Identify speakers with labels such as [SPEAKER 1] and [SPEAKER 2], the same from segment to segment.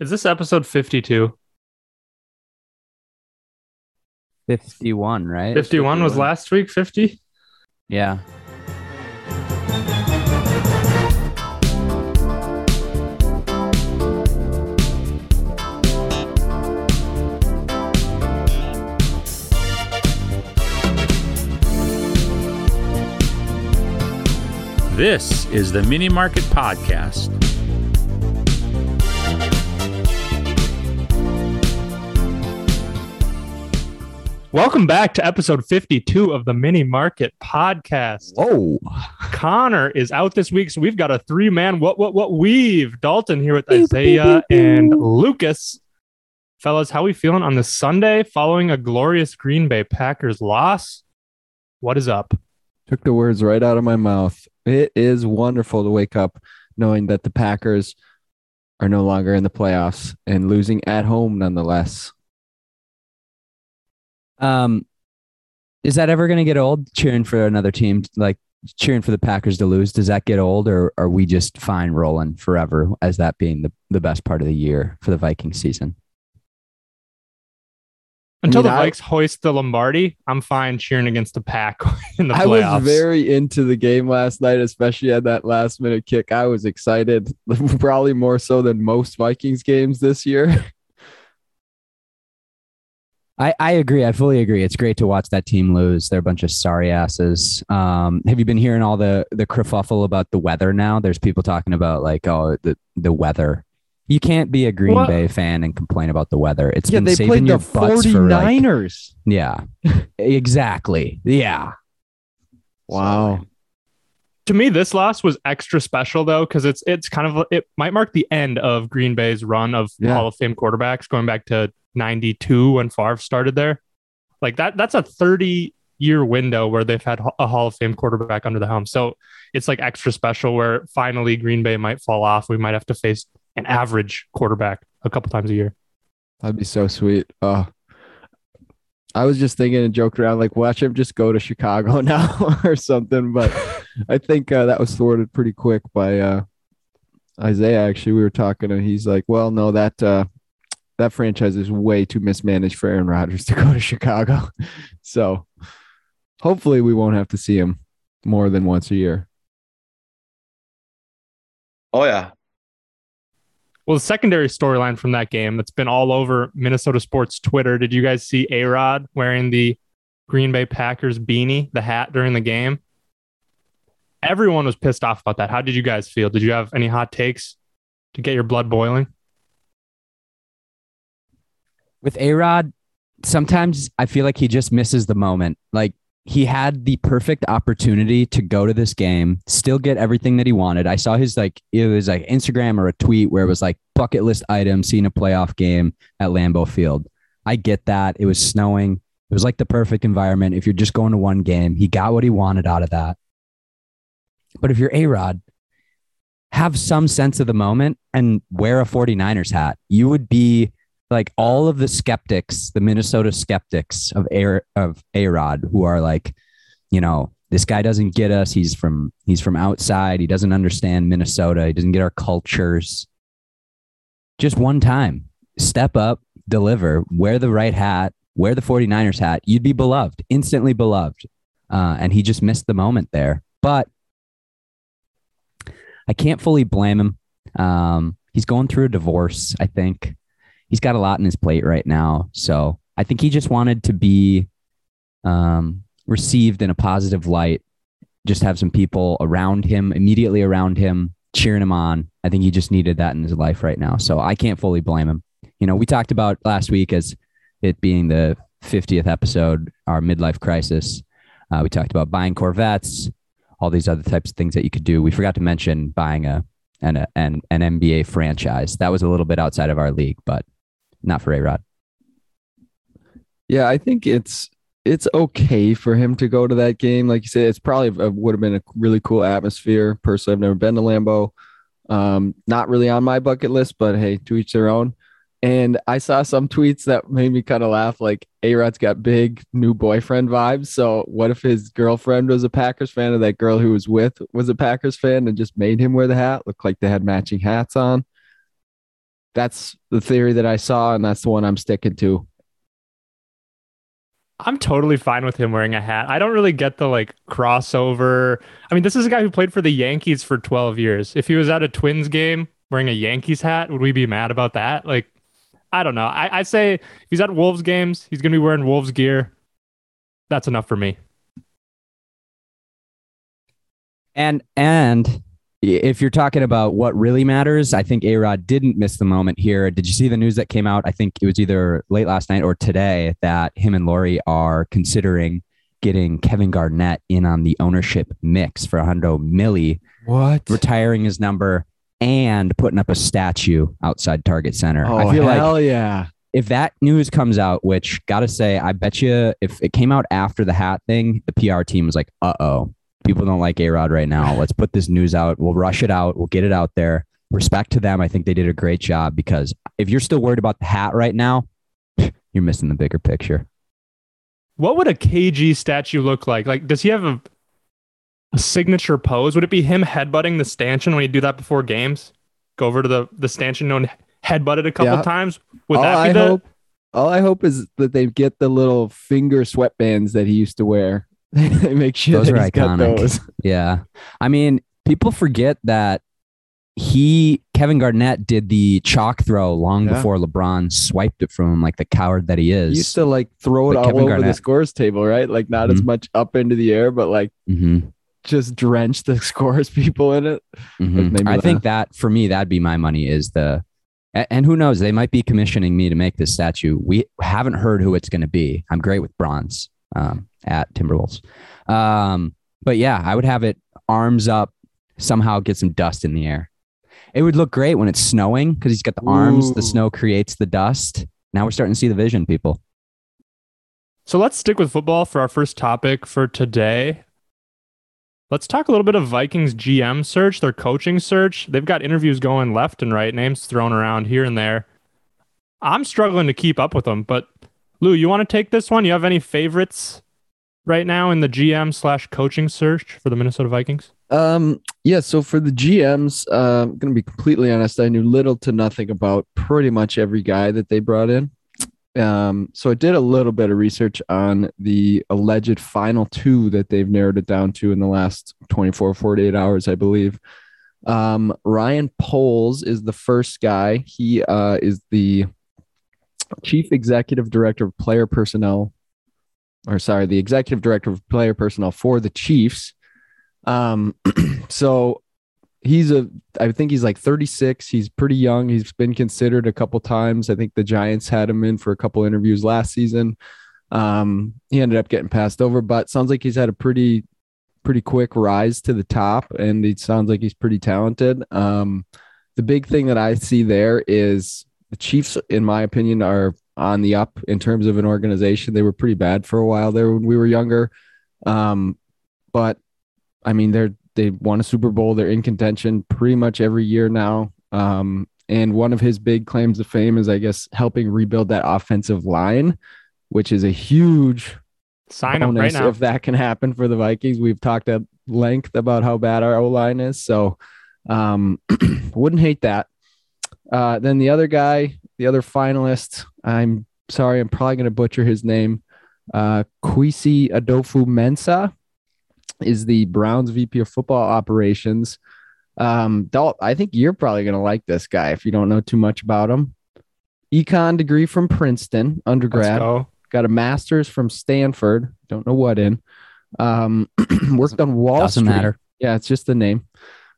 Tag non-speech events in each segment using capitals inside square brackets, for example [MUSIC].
[SPEAKER 1] Is this episode 52?
[SPEAKER 2] 51, right?
[SPEAKER 1] 51 was last week, 50?
[SPEAKER 2] Yeah.
[SPEAKER 3] This is the Minne Market Podcast.
[SPEAKER 1] Welcome back to episode 52 of the Minne Market Podcast.
[SPEAKER 2] Whoa.
[SPEAKER 1] Connor is out this week, so we've got a three man what, what, what weave. Dalton here with Isaiah and Lukas. Fellas, how we feeling on the Sunday following a glorious Green Bay Packers loss? What is up?
[SPEAKER 4] Took the words right out of my mouth. It is wonderful to wake up knowing that the Packers are no longer in the playoffs and losing at home nonetheless.
[SPEAKER 2] Um, is that ever going to get old? Cheering for another team, like cheering for the Packers to lose, does that get old, or are we just fine rolling forever as that being the, the best part of the year for the Viking season?
[SPEAKER 1] Until
[SPEAKER 4] mean,
[SPEAKER 1] the
[SPEAKER 4] I-
[SPEAKER 1] Vikes hoist the Lombardi, I'm fine cheering against the pack [LAUGHS] in the
[SPEAKER 4] I was very into the game last night, especially at that last minute kick. I was excited, [LAUGHS] probably more so than most Vikings games this year. [LAUGHS]
[SPEAKER 2] I, I agree. I fully agree. It's great to watch that team lose. They're a bunch of sorry asses. Um, have you been hearing all the the kerfuffle about the weather now? There's people talking about like, oh, the the weather. You can't be a Green
[SPEAKER 1] What?
[SPEAKER 2] Bay fan and complain about the weather. It's
[SPEAKER 4] yeah,
[SPEAKER 2] been
[SPEAKER 4] they
[SPEAKER 2] saving
[SPEAKER 4] played
[SPEAKER 2] your
[SPEAKER 4] the
[SPEAKER 2] butts for like,
[SPEAKER 4] 49ers.
[SPEAKER 2] yeah, [LAUGHS] exactly. Yeah.
[SPEAKER 4] wow.
[SPEAKER 1] To me this loss was extra special though because it's it's kind of it might mark the end of green bay's run of
[SPEAKER 4] Yeah.
[SPEAKER 1] hall of fame quarterbacks going back to 92 when Favre started there like that that's a 30 year window where they've had a hall of fame quarterback under the helm so it's like extra special where finally green bay might fall off we might have to face an average quarterback a couple times a year
[SPEAKER 4] That'd be so sweet. Oh, I was just thinking and joke around, like, watch him just go to Chicago [LAUGHS] now or something. But I think uh, that was thwarted pretty quick by uh, Isaiah. Actually, we were talking, and he's like, "Well, no, that uh, that franchise is way too mismanaged for Aaron Rodgers to go to [LAUGHS] Chicago." so hopefully, we won't have to see him more than once a year.
[SPEAKER 5] Oh yeah.
[SPEAKER 1] well the secondary storyline from that game that's been all over minnesota sports twitter did you guys see a rod wearing the green bay packers beanie the hat during the game everyone was pissed off about that how did you guys feel did you have any hot takes to get your blood boiling
[SPEAKER 2] with A Rod, sometimes I feel like he just misses the moment. Like he had the perfect opportunity to go to this game, still get everything that he wanted. I saw his like it was like Instagram or a tweet where it was like bucket list item, seeing a playoff game at Lambeau Field. I get that. It was snowing. It was like the perfect environment. If you're just going to one game, he got what he wanted out of that. But if you're A Rod, have some sense of the moment and wear a 49ers hat. You would be like all of the skeptics, the Minnesota skeptics of A of A Rod, who are like, you know, this guy doesn't get us. He's from he's from outside. He doesn't understand Minnesota. He doesn't get our cultures. Just one time, step up, deliver, wear the right hat, wear the 49ers hat. You'd be beloved, instantly beloved. Uh, and he just missed the moment there. But I can't fully blame him. Um, he's going through a divorce, I think he's got a lot in his plate right now. So I think he just wanted to be um, received in a positive light, just have some people around him, immediately around him, cheering him on. I think he just needed that in his life right now. So I can't fully blame him. You know, we talked about last week as it being the 50th episode, our midlife crisis. Uh, we talked about buying Corvettes, all these other types of things that you could do. We forgot to mention buying a an, an, an NBA franchise. That was a little bit outside of our league, but not for A Rod.
[SPEAKER 4] Yeah, I think it's it's okay for him to go to that game. Like you said, it's probably a, would have been a really cool atmosphere. Personally, I've never been to Lambeau. Um, not really on my bucket list, but hey, to each their own. And I saw some tweets that made me kind of laugh. Like A Rod's got big new boyfriend vibes. So what if his girlfriend was a Packers fan or that girl who was with was a Packers fan and just made him wear the hat? Looked like they had matching hats on. that's the theory that I saw, and that's the one I'm sticking to.
[SPEAKER 1] I'm totally fine with him wearing a hat. I don't really get the like crossover. I mean, this is a guy who played for the Yankees for 12 years. If he was at a Twins game wearing a Yankees hat, would we be mad about that? Like, I don't know. I, I say if he's at Wolves games, he's going to be wearing Wolves gear. That's enough for me.
[SPEAKER 2] And and if you're talking about what really matters, I think A Rod didn't miss the moment here. Did you see the news that came out? I think it was either late last night or today that him and Lore are considering getting Kevin Garnett in on the ownership mix for 100 milli,
[SPEAKER 4] What?
[SPEAKER 2] retiring his number and putting up a statue outside Target Center.
[SPEAKER 4] Oh,
[SPEAKER 2] I feel like
[SPEAKER 4] hell yeah.
[SPEAKER 2] if that news comes out, which gotta say, I bet you if it came out after the hat thing, the PR team was like, uh oh, people don't like A Rod right now. Let's put this news out. We'll rush it out. We'll get it out there. Respect to them. I think they did a great job because if you're still worried about the hat right now, you're missing the bigger picture.
[SPEAKER 1] What would a KG statue look like? Like, does he have a, a signature pose? Would it be him headbutting the stanchion when he do that before games? Go over to the, the stanchion and headbutt it a couple
[SPEAKER 4] Yeah.
[SPEAKER 1] times? Would
[SPEAKER 4] all
[SPEAKER 1] that be
[SPEAKER 4] I
[SPEAKER 1] the
[SPEAKER 4] hope, all I hope is that they get the little finger sweatbands that he used to wear. [LAUGHS] they make sure
[SPEAKER 2] Those
[SPEAKER 4] that
[SPEAKER 2] are
[SPEAKER 4] he's
[SPEAKER 2] iconic.
[SPEAKER 4] those. [LAUGHS]
[SPEAKER 2] Yeah. I mean, people forget that he, Kevin Garnett, did the chalk throw long
[SPEAKER 4] Yeah.
[SPEAKER 2] before LeBron swiped it from him like the coward that he is.
[SPEAKER 4] He used to like throw it
[SPEAKER 2] But
[SPEAKER 4] all
[SPEAKER 2] Kevin
[SPEAKER 4] over the scores table, right? Like not as
[SPEAKER 2] Mhm.
[SPEAKER 4] much up into the air, but like
[SPEAKER 2] hmm
[SPEAKER 4] just drench the [LAUGHS] scores people in it.
[SPEAKER 2] Mhm.
[SPEAKER 4] made me
[SPEAKER 2] I think that for me, that'd be my money is the, and who knows, they might be commissioning me to make this statue. We haven't heard who it's going to be. I'm great with bronze um, at Timberwolves. Um, but yeah, I would have it arms up, somehow get some dust in the air. It would look great when it's snowing because he's got the arms, the snow creates the dust. Now we're starting to see the vision, people.
[SPEAKER 1] So let's stick with football for our first topic for today. Let's talk a little bit of Vikings GM search, their coaching search. They've got interviews going left and right, names thrown around here and there. I'm struggling to keep up with them, but Lou, you want to take this one? You have any favorites right now in the GM slash coaching search for the Minnesota Vikings?
[SPEAKER 4] Um, yeah. So for the GMs, uh, I'm gonna be completely honest. I knew little to nothing about pretty much every guy that they brought in. Um, so I did a little bit of research on the alleged final two that they've narrowed it down to in the last 24, 48 hours, I believe. Um, Ryan Poles is the first guy. He uh, is the chief executive director of player personnel, or sorry, the executive director of player personnel for the Chiefs. Um, [CLEARS THROAT] so he's a, I think he's like 36. He's pretty young. He's been considered a couple times. I think the Giants had him in for a couple interviews last season. Um, he ended up getting passed over, but sounds like he's had a pretty, pretty quick rise to the top, and it sounds like he's pretty talented. Um, the big thing that I see there is the Chiefs, in my opinion, are on the up in terms of an organization. They were pretty bad for a while there when we were younger. Um, but I mean, they're they won a Super Bowl. They're in contention pretty much every year now. Um, and one of his big claims to fame is, I guess, helping rebuild that offensive line, which is a huge
[SPEAKER 1] Sign up right now.
[SPEAKER 4] if that can happen for the Vikings. We've talked at length about how bad our O line is, so um, [CLEARS THROAT] wouldn't hate that. Uh, then the other guy, the other finalist, I'm sorry, I'm probably going to butcher his name. Uh, Kwesi Adofo-Mensah is the Browns VP of football operations. Um, Dalt, I think you're probably going to like this guy if you don't know too much about him. Econ degree from Princeton,
[SPEAKER 1] Let's
[SPEAKER 4] undergrad
[SPEAKER 1] go.
[SPEAKER 4] got a master's from Stanford. Don't know what in. Um, [CLEARS THROAT] worked on Wall
[SPEAKER 2] Doesn't
[SPEAKER 4] Street.
[SPEAKER 2] matter.
[SPEAKER 4] Yeah, it's just the name.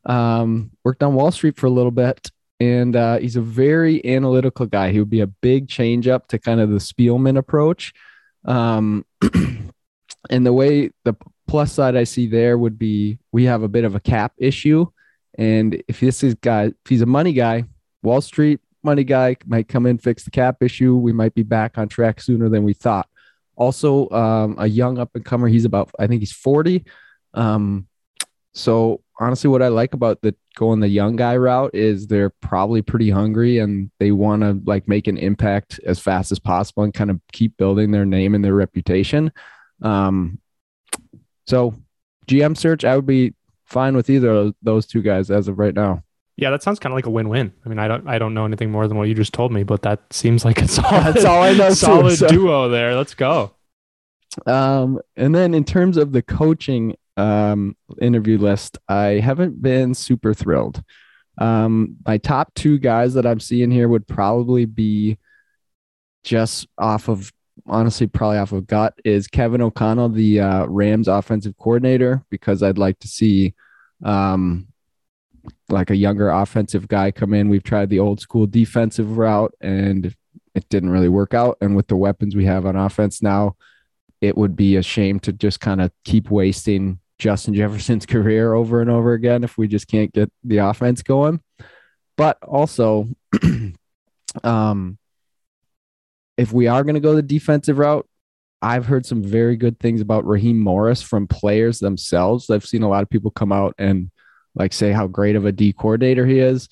[SPEAKER 4] Um, worked on Wall Street for a little bit, and uh, he's a very analytical guy. He would be a big change up to kind of the Spielman approach. Um, [CLEARS THROAT] and the way the plus side I see there would be we have a bit of a cap issue, and if this is guy, if he's a money guy, Wall Street money guy might come in fix the cap issue. We might be back on track sooner than we thought. Also, um, a young up and comer. He's about I think he's forty. Um, so honestly, what I like about the going the young guy route is they're probably pretty hungry and they want to like make an impact as fast as possible and kind of keep building their name and their reputation. Um, so GM search, I would be fine with either of those two guys as of right now.
[SPEAKER 1] Yeah, that sounds kind of like a win-win. I mean, I don't I don't know anything more than what you just told me, but that seems like a [LAUGHS] solid,
[SPEAKER 4] That's all I know too,
[SPEAKER 1] solid
[SPEAKER 4] so-
[SPEAKER 1] duo there. Let's go.
[SPEAKER 4] Um, and then in terms of the coaching um, interview list, I haven't been super thrilled. Um, my top two guys that I'm seeing here would probably be just off of honestly probably off of gut is Kevin O'Connell, the uh, Rams offensive coordinator, because I'd like to see um, like a younger offensive guy come in. We've tried the old school defensive route and it didn't really work out. And with the weapons we have on offense now, it would be a shame to just kind of keep wasting Justin Jefferson's [LAUGHS] career over and over again if we just can't get the offense going. But also, [CLEARS THROAT] um, if we are going to go the defensive route, I've heard some very good things about Raheem Morris from players themselves. I've seen a lot of people come out and like say how great of a D coordinator he is.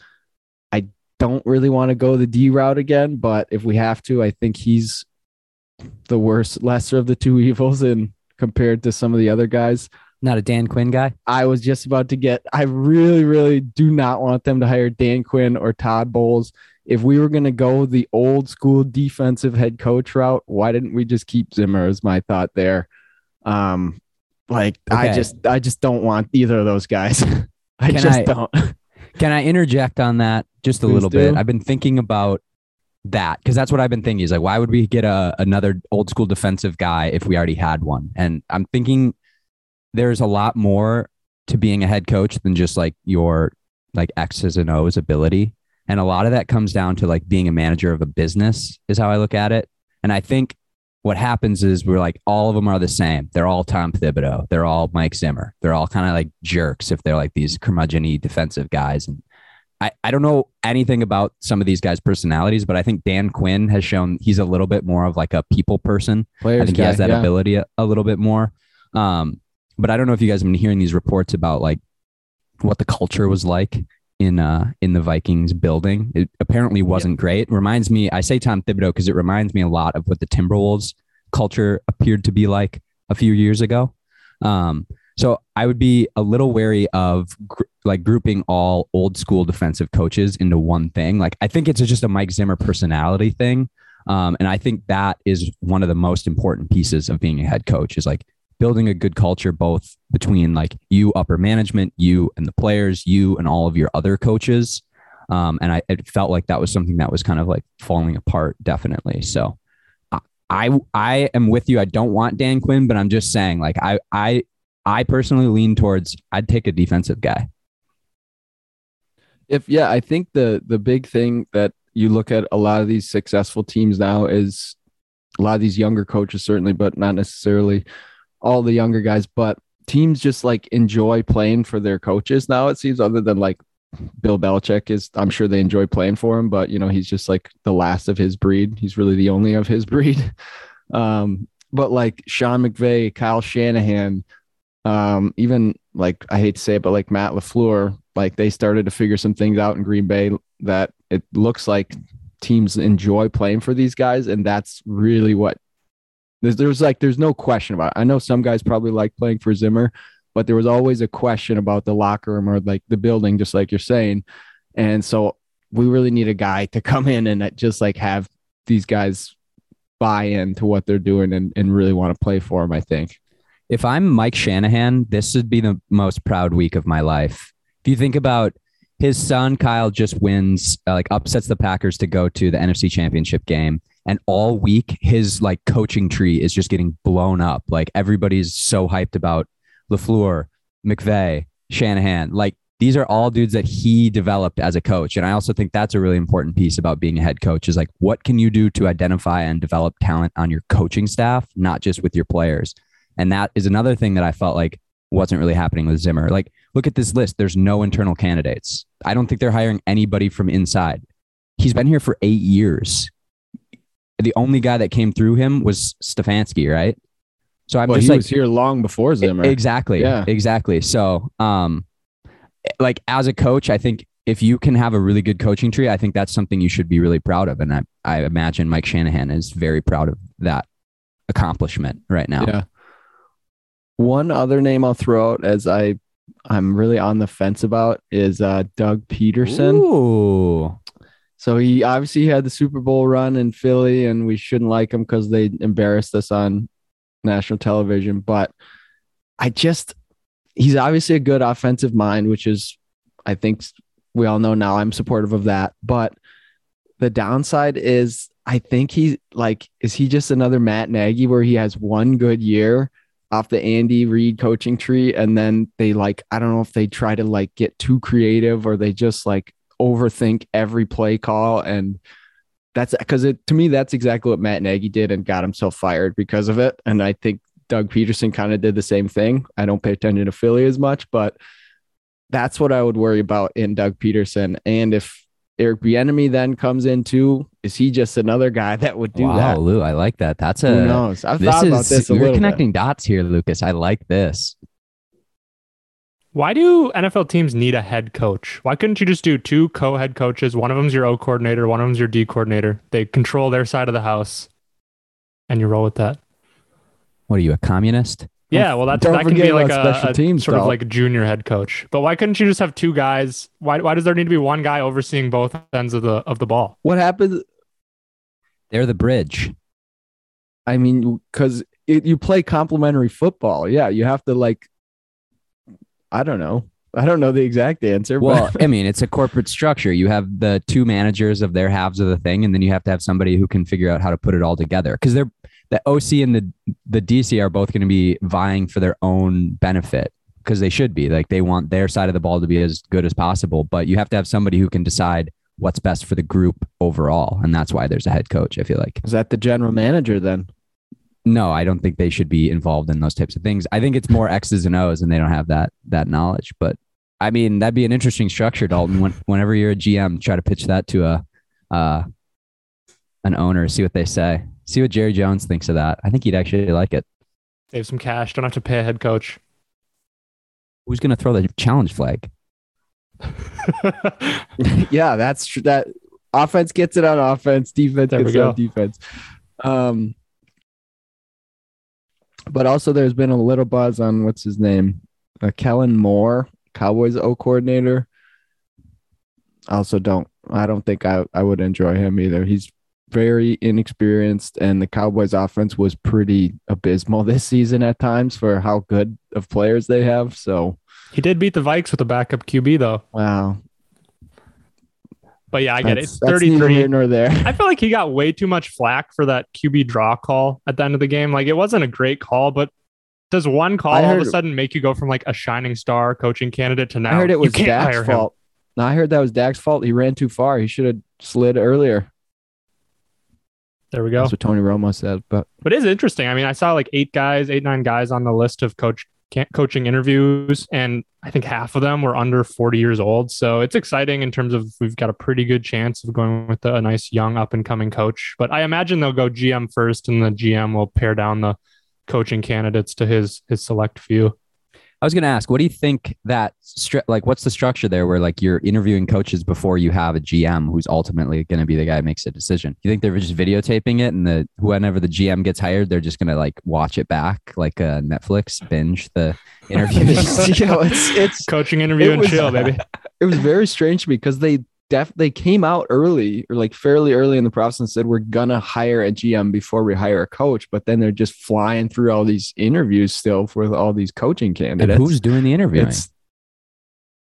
[SPEAKER 4] I don't really want to go the D route again, but if we have to, I think he's the worst, lesser of the two [LAUGHS] evils, and compared to some of the other guys.
[SPEAKER 2] Not a Dan Quinn guy.
[SPEAKER 4] I was just about to get. I really, really do not want them to hire Dan Quinn or Todd Bowles. If we were going to go the old school defensive head coach route, why didn't we just keep Zimmer? Is my thought there. Um, like I just, I just don't want either of those guys. [LAUGHS] I
[SPEAKER 2] Can
[SPEAKER 4] just
[SPEAKER 2] I-
[SPEAKER 4] don't. [LAUGHS]
[SPEAKER 2] Can I interject on that just a
[SPEAKER 4] Please
[SPEAKER 2] little
[SPEAKER 4] do.
[SPEAKER 2] bit? I've been thinking about that because that's what I've been thinking is like, why would we get a another old school defensive guy if we already had one? And I'm thinking there's a lot more to being a head coach than just like your like X's and O's ability. And a lot of that comes down to like being a manager of a business is how I look at it. And I think what happens is we're like all of them are the same. They're all Tom Thibodeau. They're all Mike Zimmer. They're all kind of like jerks if they're like these curmudgeon defensive guys. And I, I don't know anything about some of these guys' personalities, but I think Dan Quinn has shown he's a little bit more of like a people person.
[SPEAKER 4] Players
[SPEAKER 2] I think
[SPEAKER 4] guy,
[SPEAKER 2] he has that
[SPEAKER 4] yeah.
[SPEAKER 2] ability a, a little bit more. Um, but I don't know if you guys have been hearing these reports about like what the culture was like in uh in the Vikings building. It apparently wasn't great. It reminds me, I say Tom Thibodeau because it reminds me a lot of what the Timberwolves culture appeared to be like a few years ago. Um, so I would be a little wary of gr- like grouping all old school defensive coaches into one thing. Like I think it's just a Mike Zimmer personality thing. Um, and I think that is one of the most important pieces of being a head coach is like building a good culture, both between like you, upper management, you and the players, you and all of your other coaches. Um, and I it felt like that was something that was kind of like falling apart, definitely. So I- I I am with you. I don't want Dan Quinn, but I'm just saying, like I I I personally lean towards I'd take a defensive guy.
[SPEAKER 4] if yeah i think the the big thing that you look at a lot of these successful teams now is a lot of these younger coaches certainly but not necessarily all the younger guys but teams just like enjoy playing for their coaches now it seems other than like bill belichick is i'm sure they enjoy playing for him but you know he's just like the last of his breed. He's really the only of his [LAUGHS] breed. Um but like sean mcvay kyle shanahan um even like i hate to say it but like matt lafleur like they started to figure some things out in green bay that it looks like teams enjoy playing for these guys and that's really what there's, there's like there's no question about it. i know some guys probably like playing for zimmer but there was always a question about the locker room or like the building just like you're saying and so we really need a guy to [LAUGHS] come in and just like have these guys buy into what they're doing and, and really want to play for them i think
[SPEAKER 2] If I'm Mike Shanahan, this would be the most proud week of my life. If you think about his son Kyle just wins, uh, like upsets the Packers to go to the NFC Championship game, and all week his like coaching tree is just getting blown up. Like everybody's so hyped about Lafleur, McVay, Shanahan. Like these are all dudes that he developed as a coach, and I also think that's a really important piece about being a head coach is like what can you do to identify and develop talent on your coaching staff, not just with your players. And that is another thing that I felt like wasn't really happening with Zimmer. Like, look at this list. There's no internal candidates. I don't think they're hiring anybody from inside. He's been here for eight years. The only guy that came through him was Stefanski, right? So I'm
[SPEAKER 4] well,
[SPEAKER 2] just
[SPEAKER 4] he
[SPEAKER 2] like,
[SPEAKER 4] was here long before zimmer
[SPEAKER 2] Exactly.
[SPEAKER 4] Yeah.
[SPEAKER 2] Exactly. So, um, like as a coach, I think if you can have a really good coaching tree, I think that's something you should be really proud of. And I, I imagine Mike Shanahan is very proud of that accomplishment right now.
[SPEAKER 4] Yeah. One other name I'll throw out as I I'm really on the fence about is uh, Doug Pederson.
[SPEAKER 2] Ooh.
[SPEAKER 4] So he obviously had the Super Bowl run in Philly, and we shouldn't like him because they embarrassed us on national television. But I just, he's obviously a good offensive mind, which is, I think we all know now. I'm supportive of that. But the downside is, I think he like, is he just another Matt Nagy where he has one good year off the Andy Reid coaching tree, and then they like, I don't know if they try to like get too creative or they just like overthink every play call and that's because it to me that's exactly what Matt Nagy did and got himself fired because of it. And I think Doug Pederson kind of did the same thing. I don't pay attention to Philly as much, but that's what I would worry about in Doug Pederson. And if Eric Bieniemy then comes in too, is he just another guy that would do
[SPEAKER 2] wow,
[SPEAKER 4] that?
[SPEAKER 2] Lou, I like that. That's a
[SPEAKER 4] Who knows? I've
[SPEAKER 2] this
[SPEAKER 4] thought about this a
[SPEAKER 2] you're connecting dots here, Lukas. I like this.
[SPEAKER 1] Why do NFL teams need a head coach? Why couldn't you just do two co-head coaches? One of them's your O coordinator, one of them's your D coordinator. They control their side of the house, and you roll with that.
[SPEAKER 2] What are you, a communist?
[SPEAKER 1] Yeah, well, that's
[SPEAKER 4] don't
[SPEAKER 1] that can be like a,
[SPEAKER 4] special
[SPEAKER 1] a
[SPEAKER 4] teams,
[SPEAKER 1] sort of like a junior head coach. But why couldn't you just have two guys? Why why does there need to be one guy overseeing both ends of the of the ball?
[SPEAKER 4] What happens?
[SPEAKER 2] They're the bridge.
[SPEAKER 4] I mean, because you play complementary football. Yeah, you have to like. I don't know. I don't know the exact answer.
[SPEAKER 2] Well,
[SPEAKER 4] but [LAUGHS]
[SPEAKER 2] I mean, it's a corporate structure. You have the two managers of their halves of the thing, and then you have to have somebody who can figure out how to put it all together. Because they're the OC and the the DC are both going to be vying for their own benefit because they should be. Like they want their side of the ball to be as good as possible, but you have to have somebody who can decide what's best for the group overall, and that's why there's a head coach. I feel like.
[SPEAKER 4] is that the general manager then?
[SPEAKER 2] No, I don't think they should be involved in those types of things. I think it's more X's and O's, and they don't have that that knowledge. But I mean, that'd be an interesting structure, Dalton. When, whenever you're a GM, try to pitch that to a uh, an owner, see what they say, see what Jerry Jones thinks of that. I think he'd actually like it.
[SPEAKER 1] Save some cash. Don't have to pay a head coach.
[SPEAKER 2] Who's going to throw the challenge flag? [LAUGHS]
[SPEAKER 4] yeah, that's true. That offense gets it on offense, defense
[SPEAKER 1] There
[SPEAKER 4] gets it on defense. Um, but also there's been a little buzz on what's his name, uh, Kellen Moore, Cowboys O coordinator. I also don't. I don't think I I would enjoy him either. He's very inexperienced, and the Cowboys offense was pretty abysmal [LAUGHS] this season at times for how good of players they have. So
[SPEAKER 1] he did beat the Vikes with a backup QB though.
[SPEAKER 4] wow,
[SPEAKER 1] But yeah, I get it. It's
[SPEAKER 4] that's neither
[SPEAKER 1] 33.
[SPEAKER 4] here nor there. [LAUGHS]
[SPEAKER 1] I feel like he got way too much flack for that QB draw call at the end of the game. Like it wasn't a great call, but does one call
[SPEAKER 4] I
[SPEAKER 1] all of a sudden make you go from like a shining star coaching candidate to now?
[SPEAKER 4] I heard it was Dak's fault. No, I heard that was Dak's fault. He ran too far. He should have slid earlier.
[SPEAKER 1] There we go.
[SPEAKER 4] That's what Tony Romo said. But
[SPEAKER 1] But it is interesting. I mean, I saw like eight guys, eight nine guys on the list of coach coaching interviews, and I think half of them were under 40 years old. So it's exciting in terms of we've got a pretty good chance of going with a nice young up and coming coach. But I imagine they'll go GM first, and the GM will pare down the coaching candidates to his his select few.
[SPEAKER 2] I was going to ask, what do you think that stru- like what's the structure there where like you're interviewing coaches before you have a GM who's ultimately going to be the guy who makes a decision? You think they're just videotaping it and the whenever the GM gets hired, they're just going to like watch it back like a Netflix binge the interviews? [LAUGHS]
[SPEAKER 4] you know, it's it's
[SPEAKER 1] Coaching interview
[SPEAKER 4] It
[SPEAKER 1] and
[SPEAKER 4] was-
[SPEAKER 1] chill, baby. [LAUGHS]
[SPEAKER 4] it was very strange to me because they def they came out early or like fairly early in the process and said we're gonna hire a GM before we hire a coach, but then they're just flying through all these interviews still for all these coaching
[SPEAKER 2] and
[SPEAKER 4] candidates.
[SPEAKER 2] who's doing the interviewing?
[SPEAKER 4] it's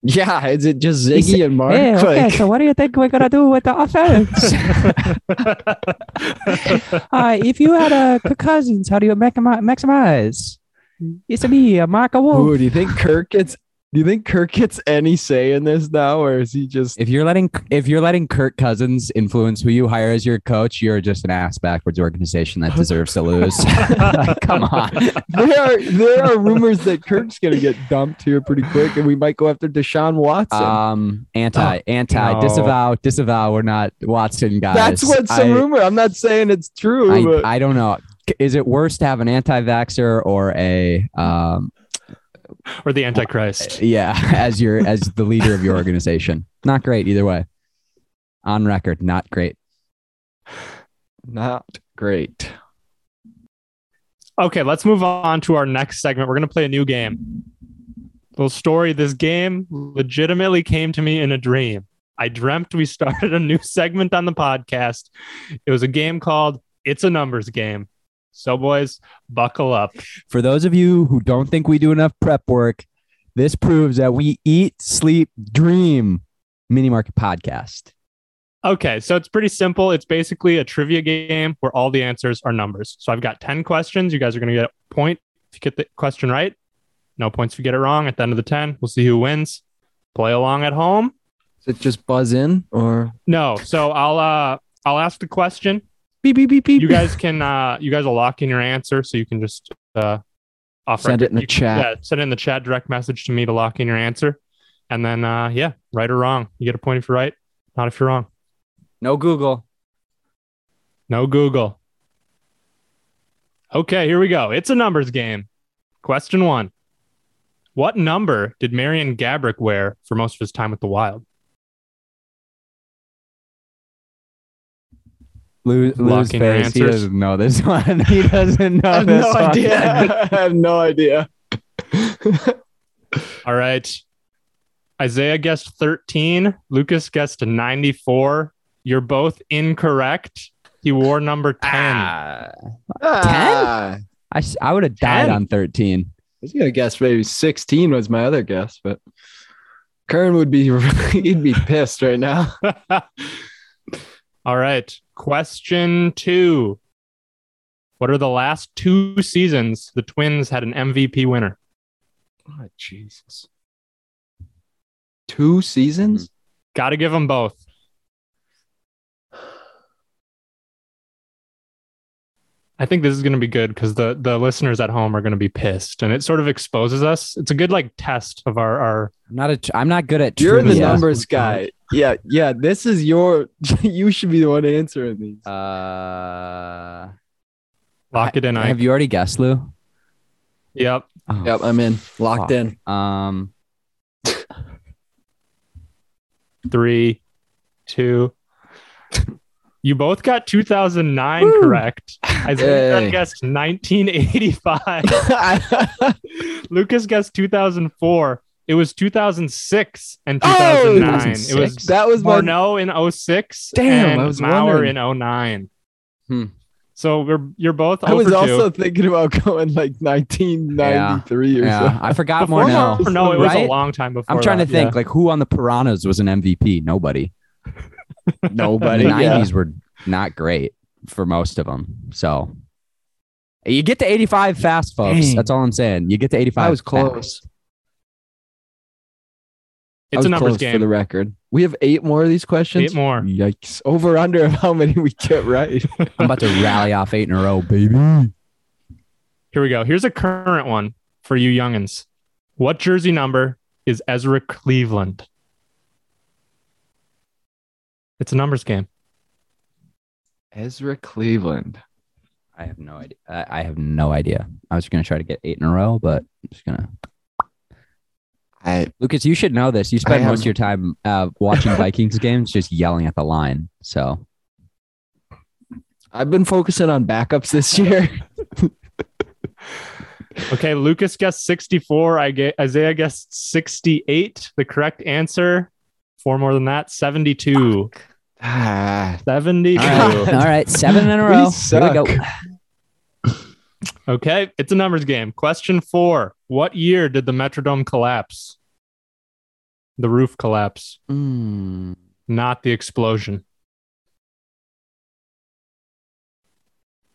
[SPEAKER 4] yeah, is it just
[SPEAKER 2] He
[SPEAKER 4] Zygi
[SPEAKER 2] said,
[SPEAKER 4] and Mark?
[SPEAKER 2] Hey, okay,
[SPEAKER 4] Like-
[SPEAKER 2] so what do you think we're gonna do with the offense? [LAUGHS] uh, if you had a Kirk Cousins, how do you maximize? It's me, uh, Mark Wilf.
[SPEAKER 4] Ooh, do you think Kirk gets? Do you think Kirk gets any say in this now, or is he just?
[SPEAKER 2] If you're letting if you're letting Kirk Cousins influence who you hire as your coach, you're just an ass backwards organization that deserves to lose. Like, [LAUGHS] come on.
[SPEAKER 4] There are there are rumors that Kirk's gonna get dumped here pretty quick, and we might go after Deshaun Watson.
[SPEAKER 2] Um, anti, anti,
[SPEAKER 1] no.
[SPEAKER 2] disavow, disavow. We're not Watson guys.
[SPEAKER 4] That's what's some rumor. I'm not saying it's true, but
[SPEAKER 2] I, I don't know. Is it worse to have an anti-vaxxer or a um,
[SPEAKER 1] or the Antichrist.
[SPEAKER 2] yeah, [LAUGHS] as your as the leader of your organization? Not great either way. On record, not great.
[SPEAKER 4] not great.
[SPEAKER 1] Okay, let's move on to our next segment. We're going to play a new game. Little story this game legitimately came to me in a dream. I dreamt we [LAUGHS] started a new segment on the podcast. It was a game called It's a Numbers Game. So, boys, buckle up.
[SPEAKER 2] For those of you who don't think we do enough prep work, this proves that we eat, sleep, dream. Minne Market Podcast.
[SPEAKER 1] Okay, so it's pretty simple. It's basically a trivia game where all the answers are numbers. So I've got 10 questions. You guys are going to get a point if you get the question right. No points if you get it wrong. At the end of the 10, we'll see who wins. Play along at home.
[SPEAKER 4] Does it just buzz in or
[SPEAKER 1] No, so I'll uh I'll ask the question.
[SPEAKER 4] Beep beep beep beep?
[SPEAKER 1] You guys can uh you guys will lock in your answer so you can just uh off
[SPEAKER 4] Send it in the
[SPEAKER 1] you-
[SPEAKER 4] chat.
[SPEAKER 1] Yeah, send it in the chat direct message to me to lock in your answer. And then uh yeah, right or wrong. You get a point if you're right, not if you're wrong.
[SPEAKER 2] No Google.
[SPEAKER 1] No Google. Okay, here we go. It's a numbers game. Question one What number did Marian Gaborik wear for most of his time with the Wild?
[SPEAKER 2] Lou,
[SPEAKER 1] Lock
[SPEAKER 2] Lou's
[SPEAKER 1] in your
[SPEAKER 2] face. He
[SPEAKER 1] answers.
[SPEAKER 2] doesn't know this [LAUGHS] one. He doesn't [LAUGHS] know this
[SPEAKER 4] I have
[SPEAKER 2] this
[SPEAKER 4] no
[SPEAKER 2] one.
[SPEAKER 4] idea. [LAUGHS] I have no idea.
[SPEAKER 1] All right. Isaiah guessed 13. Lukas guessed 94. You're both incorrect. He wore number 10.
[SPEAKER 2] Ah.
[SPEAKER 4] Ah,
[SPEAKER 2] I, s- I would have died
[SPEAKER 1] 10?
[SPEAKER 2] on 13.
[SPEAKER 4] I was gonna guess maybe 16 was my other guess, but Kern would be he'd be pissed right now.
[SPEAKER 1] All right. Question two. What are the last two seasons the Twins had an MVP winner?
[SPEAKER 4] Oh, Jesus. Two seasons? Mm-hmm.
[SPEAKER 1] Got to give them both. I think this is going to be good because the the listeners at home are going to be pissed, and it sort of exposes us. It's a good like test of our our.
[SPEAKER 2] I'm not a. tr- I'm not good at.
[SPEAKER 4] You're the numbers guy. Yeah, yeah. This is your [LAUGHS] you should be the one answering these.
[SPEAKER 2] Uh,
[SPEAKER 1] Lock it in. I
[SPEAKER 2] have you already guessed, Lou?
[SPEAKER 1] Yep.
[SPEAKER 2] Oh,
[SPEAKER 4] Yep, I'm in. Locked
[SPEAKER 2] Fuck.
[SPEAKER 4] in.
[SPEAKER 2] Um.
[SPEAKER 1] Three, two. You both got 2009
[SPEAKER 2] Woo.
[SPEAKER 1] correct. Isaiah
[SPEAKER 4] Yay.
[SPEAKER 1] guessed 1985. [LAUGHS] Lukas guessed 2004. It was 2006 and
[SPEAKER 4] Oh,
[SPEAKER 1] 2009. it was
[SPEAKER 4] that was my
[SPEAKER 1] in 06
[SPEAKER 4] Damn,
[SPEAKER 1] and
[SPEAKER 4] I was
[SPEAKER 1] Mauer
[SPEAKER 4] wondering.
[SPEAKER 1] in 09.
[SPEAKER 2] Hmm.
[SPEAKER 1] So we're you're both
[SPEAKER 4] I was also
[SPEAKER 1] two.
[SPEAKER 4] thinking about going like 1993 or
[SPEAKER 2] Yeah,
[SPEAKER 4] something.
[SPEAKER 2] I forgot
[SPEAKER 1] Before
[SPEAKER 2] Morneau.
[SPEAKER 1] Morneau, it was
[SPEAKER 2] right?
[SPEAKER 1] a long time before.
[SPEAKER 2] I'm trying to think,
[SPEAKER 1] yeah.
[SPEAKER 2] like who on the Piranhas was an MVP? Nobody.
[SPEAKER 4] Nobody.
[SPEAKER 2] the
[SPEAKER 4] yeah.
[SPEAKER 2] 90s were not great for most of them. So you get to 85 fast, folks.
[SPEAKER 4] Dang.
[SPEAKER 2] That's all I'm saying. You get to 85.
[SPEAKER 4] I was close. I
[SPEAKER 1] it's a numbers game.
[SPEAKER 4] for the record. We have eight more of these questions.
[SPEAKER 1] Eight more.
[SPEAKER 4] Yikes! Over under of how many we get right. [LAUGHS]
[SPEAKER 2] I'm about to rally off eight in a row, baby.
[SPEAKER 1] Here we go. Here's a current one for you youngins. What jersey number is Ezra Cleveland? It's a numbers game.
[SPEAKER 4] Ezra Cleveland.
[SPEAKER 2] I have no idea. I I have no idea. I was going to try to get eight in a row, but I'm just going to.
[SPEAKER 4] I
[SPEAKER 2] Lukas, you should know this. You spend
[SPEAKER 4] I
[SPEAKER 2] most of your time uh, watching [LAUGHS] Vikings games just yelling at the line. So
[SPEAKER 4] I've been focusing on backups this year. [LAUGHS]
[SPEAKER 1] Okay, Lukas guessed 64. I get Isaiah guessed 68. The correct answer, four more than that, 72.
[SPEAKER 4] ah,
[SPEAKER 1] 72.
[SPEAKER 2] all right, all right, seven in a [LAUGHS]
[SPEAKER 4] We
[SPEAKER 2] row. Here we
[SPEAKER 4] suck.
[SPEAKER 2] go.
[SPEAKER 1] Okay, it's a numbers game. Question four What year did the Metrodome collapse? The roof collapse,
[SPEAKER 2] Mm,
[SPEAKER 1] not the explosion.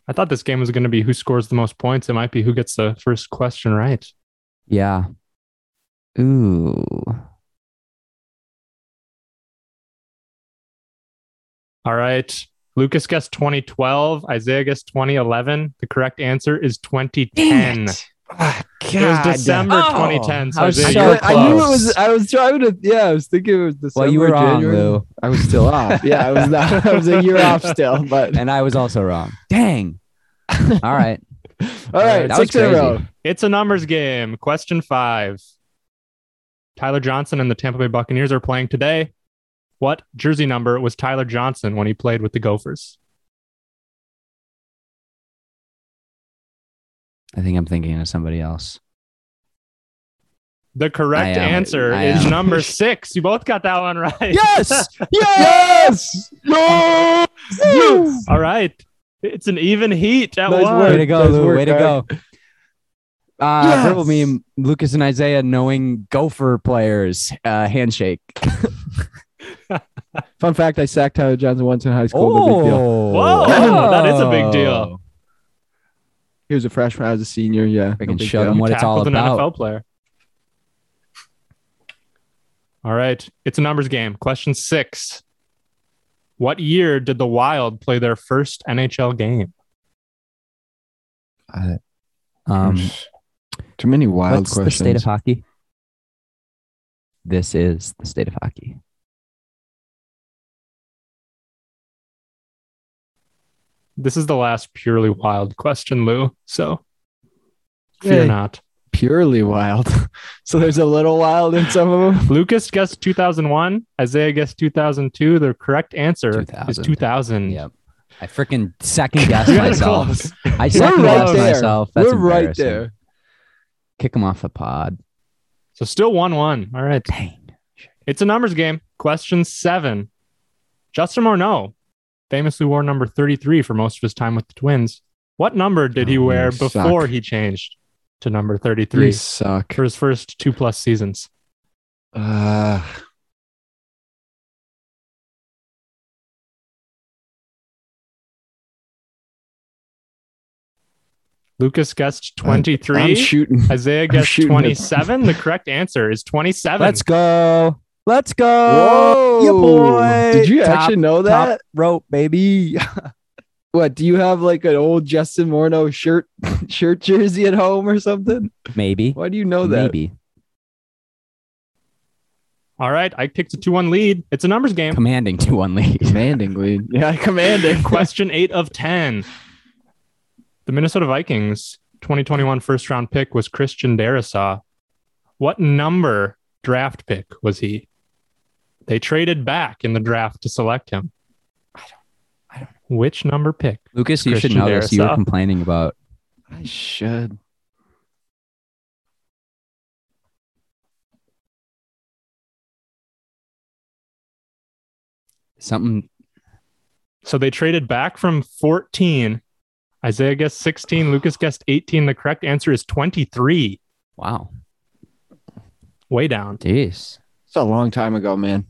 [SPEAKER 1] I thought this game was going to be who scores the most points. It might be who gets the first question right.
[SPEAKER 2] yeah. Ooh.
[SPEAKER 1] All right. Lukas guessed 2012. Isaiah guessed 2011. The correct answer is 2010.
[SPEAKER 4] Ah,
[SPEAKER 1] It was
[SPEAKER 4] God.
[SPEAKER 1] December
[SPEAKER 2] Oh,
[SPEAKER 1] 2010. So
[SPEAKER 2] I was
[SPEAKER 1] Isaiah,
[SPEAKER 2] so
[SPEAKER 1] you
[SPEAKER 4] I, I knew it
[SPEAKER 1] close.
[SPEAKER 4] was. I was trying to. Yeah, I was thinking it was December.
[SPEAKER 2] Well, you were wrong,
[SPEAKER 4] January.
[SPEAKER 2] Lou.
[SPEAKER 4] I was still off. Yeah, I was not. I was a year [LAUGHS] off still. But
[SPEAKER 2] And I was also wrong. Dang. All right. [LAUGHS]
[SPEAKER 4] all right,
[SPEAKER 2] That was
[SPEAKER 4] six in a row.
[SPEAKER 1] It's a numbers game. Question five. Tyler Johnson and the Tampa Bay Buccaneers are playing today. What jersey number was Tyler Johnson when he played with the Gophers?
[SPEAKER 2] I think I'm thinking of somebody else.
[SPEAKER 1] The correct
[SPEAKER 2] am.
[SPEAKER 1] answer
[SPEAKER 2] I
[SPEAKER 1] is
[SPEAKER 2] am.
[SPEAKER 1] number [LAUGHS] six. You both got that one right.
[SPEAKER 2] Yes. [LAUGHS]
[SPEAKER 4] Yes. Yes.
[SPEAKER 1] All right. It's an even heat at
[SPEAKER 4] Nice
[SPEAKER 1] one.
[SPEAKER 2] Way to go,
[SPEAKER 4] Nice
[SPEAKER 2] Lou.
[SPEAKER 4] work,
[SPEAKER 2] Way to go. Uh,
[SPEAKER 4] Yes.
[SPEAKER 2] verbal meme, Lukas and Isaiah knowing Gopher players. Uh, handshake. [LAUGHS]
[SPEAKER 4] Fun fact: I sacked Tyler Johnson once in high school. No big deal.
[SPEAKER 1] Whoa, that is a big deal.
[SPEAKER 4] He was a freshman. I was a senior. Yeah.
[SPEAKER 2] Freaking
[SPEAKER 4] no big
[SPEAKER 2] shut
[SPEAKER 4] deal.
[SPEAKER 2] him what it's all
[SPEAKER 1] Tackled an
[SPEAKER 2] about.
[SPEAKER 1] NFL player. All right. It's a numbers game. Question six. What year did the Wild play their first NHL game?
[SPEAKER 4] Uh,
[SPEAKER 2] Um,
[SPEAKER 4] too many wild
[SPEAKER 2] what's
[SPEAKER 4] questions.
[SPEAKER 2] the state of hockey? This is the state of hockey.
[SPEAKER 1] This is the last purely wild question, Lou. So fear
[SPEAKER 4] Yay.
[SPEAKER 1] not.
[SPEAKER 4] Purely wild. [LAUGHS] so there's a little wild in some of them. [LAUGHS]
[SPEAKER 1] Lukas guessed 2001. Isaiah guessed 2002. The correct answer is
[SPEAKER 2] 2000.
[SPEAKER 1] 2000.
[SPEAKER 2] Yep. I freaking [LAUGHS] second guessed
[SPEAKER 1] You got it
[SPEAKER 2] myself. I
[SPEAKER 4] We're
[SPEAKER 2] second guessed
[SPEAKER 4] there.
[SPEAKER 2] myself. That's
[SPEAKER 4] We're right there.
[SPEAKER 2] Kick him off the pod.
[SPEAKER 1] So still 1 1. All right.
[SPEAKER 2] Dang.
[SPEAKER 1] It's a numbers game. Question seven. Justin Morneau famously wore number 33 for most of his time with the Twins. What number did he
[SPEAKER 4] Oh,
[SPEAKER 1] wear
[SPEAKER 4] you suck.
[SPEAKER 1] before he changed to number
[SPEAKER 4] You
[SPEAKER 1] 33
[SPEAKER 4] suck.
[SPEAKER 1] for his first two plus seasons?
[SPEAKER 4] Uh,
[SPEAKER 1] Lukas guessed
[SPEAKER 4] I'm
[SPEAKER 1] 23.
[SPEAKER 4] shooting.
[SPEAKER 1] Isaiah
[SPEAKER 4] I'm
[SPEAKER 1] guessed
[SPEAKER 4] shooting it.
[SPEAKER 1] 27. The correct answer is 27.
[SPEAKER 2] Let's go. Let's go.
[SPEAKER 4] Whoa.
[SPEAKER 2] Yeah, boy.
[SPEAKER 4] Did you
[SPEAKER 2] Top-
[SPEAKER 4] actually know
[SPEAKER 2] Top
[SPEAKER 4] that?
[SPEAKER 2] rope, baby. [LAUGHS]
[SPEAKER 4] What do you have like an old Justin Morneau shirt [LAUGHS] shirt jersey at home or something?
[SPEAKER 2] Maybe.
[SPEAKER 4] Why do you know that?
[SPEAKER 2] Maybe.
[SPEAKER 1] All right. I picked a 2 1 lead. It's a numbers game.
[SPEAKER 2] Commanding 2 1 lead. [LAUGHS]
[SPEAKER 4] Commanding lead. Yeah, commanding.
[SPEAKER 1] Question eight of 10. The Minnesota Vikings 2021 first round pick was Christian Darrisaw. What number draft pick was he? They traded back in the draft to select him. I don't, I don't know. Which number pick?
[SPEAKER 2] Lukas, you should
[SPEAKER 1] Christian
[SPEAKER 2] know this. You were complaining about
[SPEAKER 4] I should.
[SPEAKER 2] something.
[SPEAKER 1] So they traded back from 14. Isaiah guessed 16. Lukas guessed 18. The correct answer is 23.
[SPEAKER 2] Wow.
[SPEAKER 1] Way down.
[SPEAKER 2] Jeez.
[SPEAKER 4] It's a long time ago, man.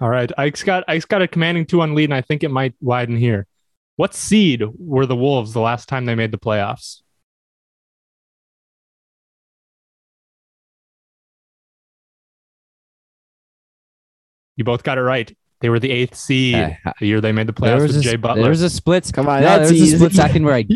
[SPEAKER 1] All right. Ike's got Ike's got a commanding two on lead, and I think it might widen here. What seed were the Wolves the last time they made the playoffs? You both got it right. They were the eighth seed
[SPEAKER 2] Uh,
[SPEAKER 1] the year they made the
[SPEAKER 2] there
[SPEAKER 1] playoffs
[SPEAKER 2] was,
[SPEAKER 1] with
[SPEAKER 2] a,
[SPEAKER 1] Jay Butler.
[SPEAKER 2] there was a split.
[SPEAKER 4] Come on,
[SPEAKER 2] no, there was [LAUGHS] a split second where I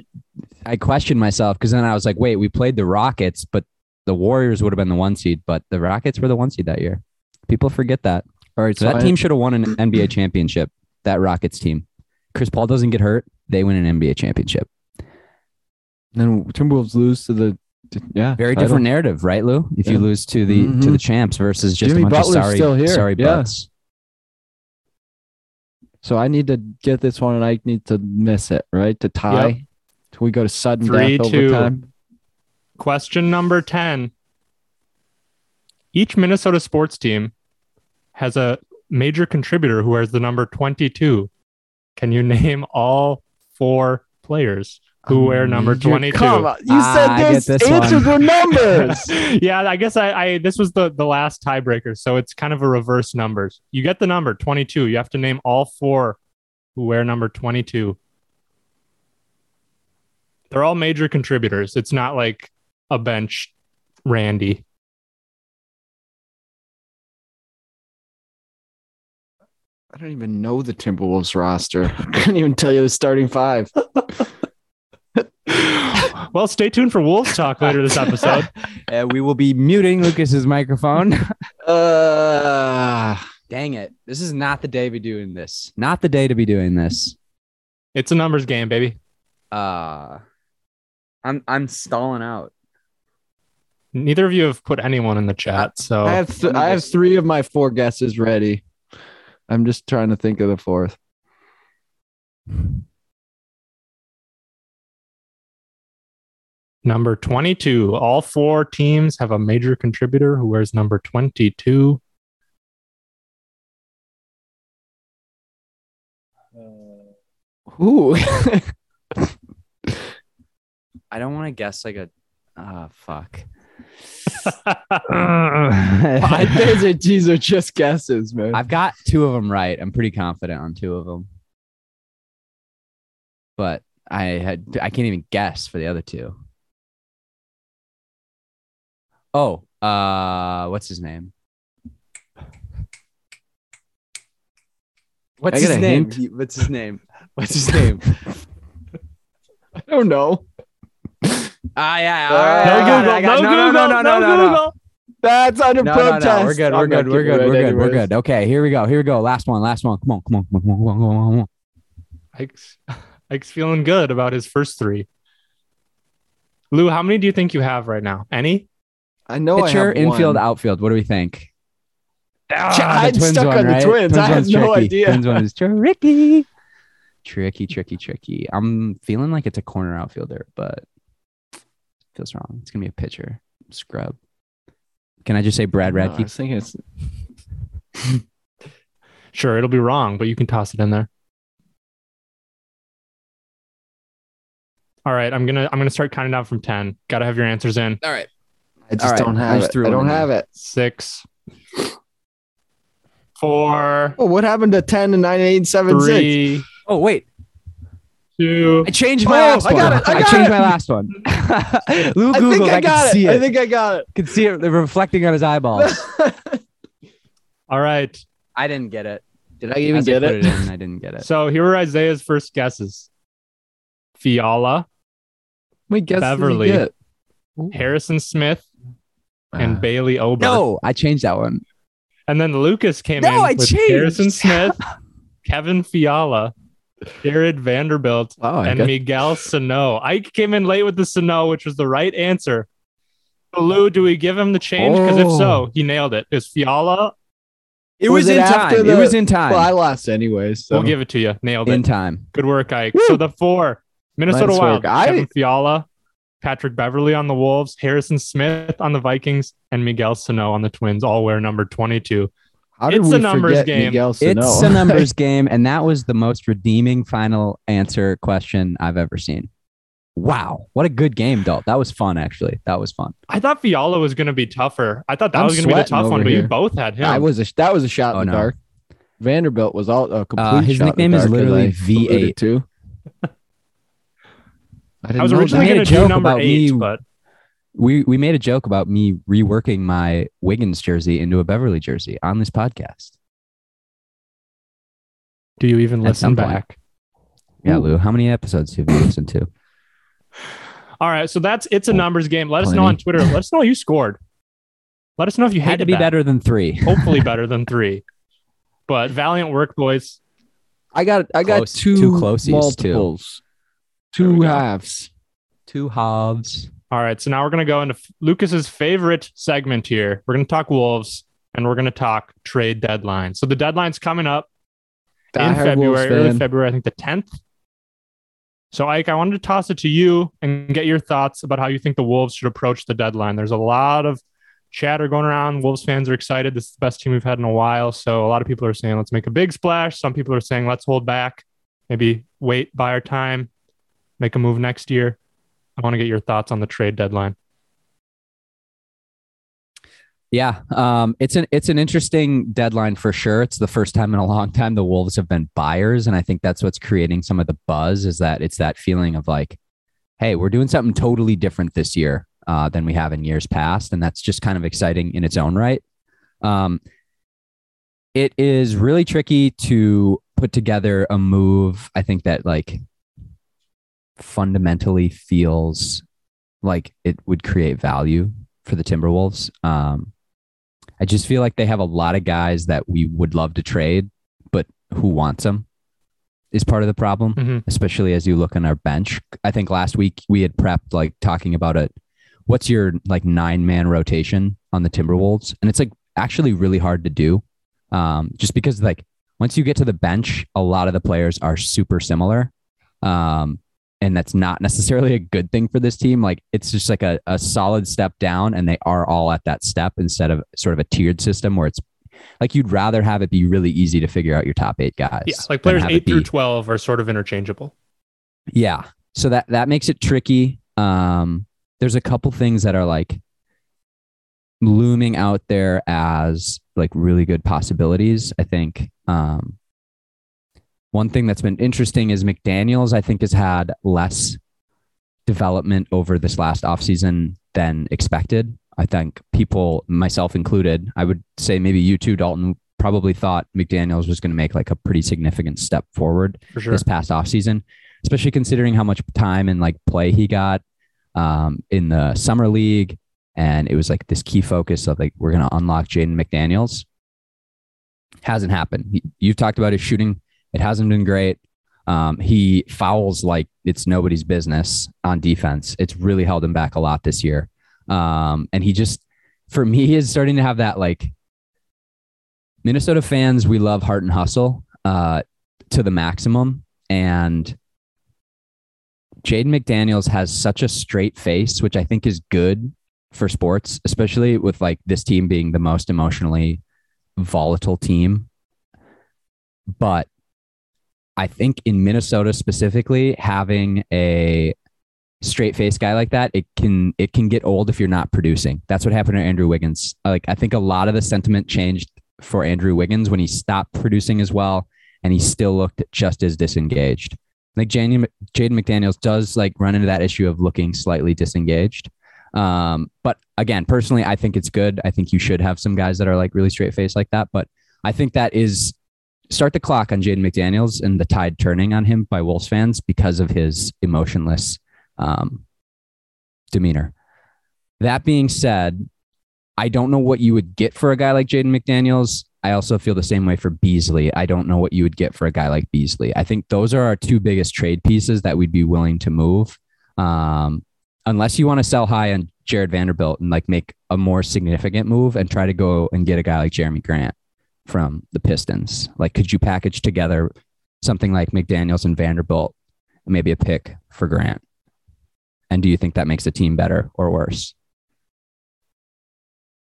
[SPEAKER 2] I questioned myself because then I was like, wait, we played the Rockets, but the Warriors would have been the one seed, but the Rockets were the one seed that year. People forget that.
[SPEAKER 4] All right,
[SPEAKER 2] So that
[SPEAKER 4] I-
[SPEAKER 2] team should have won an NBA championship. That Rockets team. Chris Paul doesn't get hurt. They win an NBA championship.
[SPEAKER 4] then Timberwolves lose to the yeah
[SPEAKER 2] Very
[SPEAKER 4] title.
[SPEAKER 2] different narrative, right, Lou? If you lose to the to
[SPEAKER 4] Mhm.
[SPEAKER 2] the champs versus just
[SPEAKER 4] Jimmy
[SPEAKER 2] a bunch
[SPEAKER 4] Butler's
[SPEAKER 2] of sorry,
[SPEAKER 4] still here.
[SPEAKER 2] sorry
[SPEAKER 4] Yeah.
[SPEAKER 2] butts.
[SPEAKER 4] So I need to get this one, and I need to miss it, right? To tie.
[SPEAKER 1] Yep.
[SPEAKER 4] Till we go to sudden
[SPEAKER 1] Three,
[SPEAKER 4] death
[SPEAKER 1] two.
[SPEAKER 4] overtime.
[SPEAKER 1] Question number 10. Each Minnesota sports team has a major contributor who wears the number 22. Can you name all four players who wear number 22?
[SPEAKER 4] Come on. You
[SPEAKER 2] Ah,
[SPEAKER 4] said
[SPEAKER 2] I get
[SPEAKER 4] this.
[SPEAKER 2] this
[SPEAKER 4] answers were numbers. [LAUGHS]
[SPEAKER 1] yeah, I guess I, I this was the the last tiebreaker, so it's kind of a reverse numbers. You get the number 22. You have to name all four who wear number 22. They're all major contributors. It's not like a bench Randy.
[SPEAKER 4] I don't even know the Timberwolves roster. [LAUGHS] I couldn't even tell you the starting five. [LAUGHS]
[SPEAKER 1] well, stay tuned for Wolves talk later this episode. [LAUGHS]
[SPEAKER 2] Uh, we will be muting Lukas's microphone.
[SPEAKER 4] Uh,
[SPEAKER 2] Dang it. This is not the day to be doing this. Not the day to be doing this.
[SPEAKER 1] It's a numbers game, baby.
[SPEAKER 2] Uh I'm I'm stalling out.
[SPEAKER 1] Neither of you have put anyone in the chat, so
[SPEAKER 4] I have th- I have three of my four guesses ready. I'm just trying to think of the fourth.
[SPEAKER 1] Number 22. All four teams have a major contributor who wears number 22.
[SPEAKER 4] Ooh. [LAUGHS]
[SPEAKER 2] I don't want to guess like a. Ah, fuck.
[SPEAKER 4] Think that these are just guesses, man.
[SPEAKER 2] I've got two of them right. I'm pretty confident on two of them. But I had I can't even guess for the other two. Oh, uh what's his name? What's his name?
[SPEAKER 4] hint?
[SPEAKER 2] What's his name? What's his name? [LAUGHS]
[SPEAKER 4] I don't know.
[SPEAKER 2] Ah, yeah.
[SPEAKER 4] No
[SPEAKER 2] all right, I got it, I got
[SPEAKER 1] no,
[SPEAKER 2] no,
[SPEAKER 1] Google,
[SPEAKER 2] no, no, no, no, no, no.
[SPEAKER 4] That's under
[SPEAKER 2] No, no,
[SPEAKER 4] protest.
[SPEAKER 2] no. We're good. We're
[SPEAKER 4] I'm
[SPEAKER 2] good. We're good. We're good. We're good. Okay, here we go. Here we go. Last one. Last one. Come on. Come on. Come on. Come on. Come on. Come on.
[SPEAKER 1] Ike's, [LAUGHS] Ike's feeling good about his first three. Lou, how many do you think you have right now? Any?
[SPEAKER 4] I know
[SPEAKER 2] Pitcher,
[SPEAKER 4] I have
[SPEAKER 2] infield,
[SPEAKER 4] one.
[SPEAKER 2] outfield. What do we think?
[SPEAKER 4] Ah, I'm
[SPEAKER 2] the Twins
[SPEAKER 4] stuck
[SPEAKER 2] one,
[SPEAKER 4] on the
[SPEAKER 2] right?
[SPEAKER 4] Twins. I have
[SPEAKER 2] one's
[SPEAKER 4] no
[SPEAKER 2] tricky.
[SPEAKER 4] idea.
[SPEAKER 2] Twins one is [LAUGHS] tricky. Tricky, tricky, tricky. I'm feeling like it's a corner outfielder, but feels wrong. It's gonna be a pitcher. Scrub. Can I just say Brad
[SPEAKER 4] No, I
[SPEAKER 2] Radke?
[SPEAKER 4] was thinking it's [LAUGHS]
[SPEAKER 1] Sure, it'll be wrong, but you can toss it in there. All right, I'm gonna I'm gonna start counting down from ten. Gotta have your answers in.
[SPEAKER 2] All right.
[SPEAKER 4] I just
[SPEAKER 2] All right,
[SPEAKER 4] don't
[SPEAKER 2] I
[SPEAKER 4] have
[SPEAKER 2] just
[SPEAKER 4] it. I don't have it.
[SPEAKER 1] Six. Four.
[SPEAKER 4] Six, four, Oh, what happened to 10 and 9, 8, and 7, 6?
[SPEAKER 1] three,
[SPEAKER 2] Oh wait,
[SPEAKER 1] two.
[SPEAKER 2] I changed my
[SPEAKER 4] Oh,
[SPEAKER 2] last
[SPEAKER 4] I
[SPEAKER 2] one.
[SPEAKER 4] got it, I got
[SPEAKER 2] changed
[SPEAKER 4] it.
[SPEAKER 2] my last one. [LAUGHS] [LAUGHS] Lou
[SPEAKER 4] I think I got
[SPEAKER 2] could
[SPEAKER 4] it.
[SPEAKER 2] see
[SPEAKER 4] I
[SPEAKER 2] it.
[SPEAKER 4] think I got
[SPEAKER 2] could see it reflecting on his eyeballs. [LAUGHS]
[SPEAKER 1] All right.
[SPEAKER 2] I didn't get it.
[SPEAKER 4] Did I even
[SPEAKER 2] As
[SPEAKER 4] get
[SPEAKER 2] put
[SPEAKER 4] it?
[SPEAKER 2] it in, I didn't get it.
[SPEAKER 1] So here are Isaiah's first guesses. Fiala,
[SPEAKER 4] Wait, guess
[SPEAKER 1] Beverley.
[SPEAKER 4] Did
[SPEAKER 1] Harrison Smith, and
[SPEAKER 4] Ah.
[SPEAKER 1] Bailey Ober.
[SPEAKER 2] No, I changed that one.
[SPEAKER 1] And then Lukas came
[SPEAKER 2] No,
[SPEAKER 1] in
[SPEAKER 2] I
[SPEAKER 1] with
[SPEAKER 2] changed.
[SPEAKER 1] Harrison Smith, Kevin Fiala, Jarred Vanderbilt,
[SPEAKER 4] Wow,
[SPEAKER 1] and
[SPEAKER 4] got-
[SPEAKER 1] Miguel Sano. Ike came in late with the Sano, which was the right answer. So Lou, do we give him the change? Because if so, oh. he nailed it. Is Fiala?
[SPEAKER 2] It
[SPEAKER 4] Was
[SPEAKER 2] was,
[SPEAKER 4] it
[SPEAKER 2] in time.
[SPEAKER 4] the-
[SPEAKER 2] it was in time.
[SPEAKER 4] Well, I lost anyways. So.
[SPEAKER 1] We'll give it to you. Nailed it.
[SPEAKER 2] in time.
[SPEAKER 1] Good work, Ike. So the four Minnesota
[SPEAKER 4] Nice
[SPEAKER 1] Wild,
[SPEAKER 4] work. I-
[SPEAKER 1] Kevin Fiala, Patrick Beverley on the Wolves, Harrison Smith on the Vikings, and Miguel Sano on the Twins. All wear number 22.
[SPEAKER 4] How did
[SPEAKER 1] It's
[SPEAKER 4] we
[SPEAKER 1] a numbers game.
[SPEAKER 4] Miguel Sano?
[SPEAKER 2] It's a numbers [LAUGHS] game, and that was the most redeeming final answer question I've ever seen. Wow, what a good game, Dalt. That was fun, actually. That was fun.
[SPEAKER 1] I thought Fiala was going to be tougher. I thought that
[SPEAKER 4] I'm
[SPEAKER 1] was going to be the tough one,
[SPEAKER 4] over
[SPEAKER 1] but you both had him.
[SPEAKER 4] I was a that was a shot
[SPEAKER 2] Oh,
[SPEAKER 4] in the
[SPEAKER 2] no.
[SPEAKER 4] dark. Vanderbilt was all a complete.
[SPEAKER 2] Uh, his
[SPEAKER 4] shot in the
[SPEAKER 2] nickname is literally V8.
[SPEAKER 4] To. I, [LAUGHS]
[SPEAKER 1] I was originally going
[SPEAKER 2] a
[SPEAKER 1] to do
[SPEAKER 2] joke
[SPEAKER 1] number
[SPEAKER 2] about
[SPEAKER 1] eight,
[SPEAKER 2] me-
[SPEAKER 1] but
[SPEAKER 2] We we made a joke about me reworking my Wiggins jersey into a Beverley jersey on this podcast.
[SPEAKER 1] do you even listen
[SPEAKER 2] some point.
[SPEAKER 1] back?
[SPEAKER 2] Yeah,
[SPEAKER 4] Ooh.
[SPEAKER 2] Lou. How many episodes have you listened to?
[SPEAKER 1] All right, so that's it's a numbers game. Let us know on. Twitter. Let us know you scored. Let us know if you
[SPEAKER 2] Had to be
[SPEAKER 1] that.
[SPEAKER 2] better than three. [LAUGHS]
[SPEAKER 1] Hopefully better than three. But valiant work, boys.
[SPEAKER 4] I got I got
[SPEAKER 2] Close-
[SPEAKER 4] two,
[SPEAKER 2] two closies,
[SPEAKER 4] multiples,
[SPEAKER 1] There
[SPEAKER 4] two halves.
[SPEAKER 2] Two halves.
[SPEAKER 1] All right, so now we're gonna go into Lukas's favorite segment here. We're gonna talk Wolves and we're gonna talk trade deadline. So the deadline's coming up in February, early. February, I think the 10th. So Ike, I wanted to toss it to you and get your thoughts about how you think the Wolves should approach the deadline. There's a lot of chatter going around. Wolves fans are excited. This is the best team we've had in a while. So a lot of people are saying let's make a big splash. Some people are saying let's hold back, maybe wait, buy our time, make a move next year. I want to get your thoughts on the trade deadline.
[SPEAKER 2] Yeah, um, it's an it's an interesting deadline for sure. It's the first time in a long time the Wolves have been buyers, and I think that's what's creating some of the buzz. Is that it's that feeling of like, hey, we're doing something totally different this year uh, than we have in years past, and that's just kind of exciting in its own right. Um, it is really tricky to put together a move. I think that like fundamentally feels like it would create value for the Timberwolves. Um, I just feel like they have a lot of guys that we would love to trade, but who wants them is part of the problem,
[SPEAKER 1] Mhm.
[SPEAKER 2] especially as you look on our bench. I think last week we had prepped like talking about it. What's your like nine man rotation on the Timberwolves? And it's like actually really hard to do um, just because like once you get to the bench, a lot of the players are super similar. Um, and that's not necessarily a good thing for this team. Like it's just like a, a solid step down, and they are all at that step instead of sort of a tiered system where it's like you'd rather have it be really easy to figure out your top eight guys.
[SPEAKER 1] Yeah, like players eight through
[SPEAKER 2] be-
[SPEAKER 1] twelve are sort of interchangeable.
[SPEAKER 2] Yeah. So that that makes it tricky. Um, there's a couple things that are like looming out there as like really good possibilities. I think um, one thing that's been interesting is McDaniels. I think has had less development over this last offseason than expected. I think people, myself included, I would say maybe you too, Dalton, probably thought McDaniels was going to make like a pretty significant step forward
[SPEAKER 1] For sure.
[SPEAKER 2] this past offseason, especially considering how much time and like play he got um, in the summer league. And it was like this key focus of like, we're going to unlock Jaden McDaniels. Hasn't happened. He- You've talked about his shooting. It hasn't been great. Um, he fouls like it's nobody's business on defense. It's really held him back a lot this year. Um, and he just, for me, [LAUGHS] is starting to have that like Minnesota fans, we love heart and hustle uh, to the maximum. And Jaden McDaniels has such a straight face, which I think is good for sports, especially with like this team being the most emotionally volatile team. But I think in Minnesota specifically, having a straight face guy like that, it can it can get old if you're not producing. That's what happened to Andrew Wiggins. Like I think a lot of the sentiment changed for Andrew Wiggins when he stopped producing as well, and he still looked just as disengaged. Like Jaden McDaniels does like run into that issue of looking slightly disengaged. Um, but again, personally, I think it's good. I think you should have some guys that are like really straight face like that. But I think that is start the clock on Jaden McDaniels and the tide turning on him by Wolves fans because of his emotionless um, demeanor. That being said, I don't know what you would get for a guy like Jaden McDaniels. I also feel the same way for Beasley. I don't know what you would get for a guy like Beasley. I think those are our two biggest trade pieces that we'd be willing to move. Um, unless you want to sell high on Jarred Vanderbilt and like make a more significant move and try to go and get a guy like Jerami Grant from the Pistons. Like, could you package together something like McDaniels and Vanderbilt, and maybe a pick for Grant? And do you think that makes the team better or worse?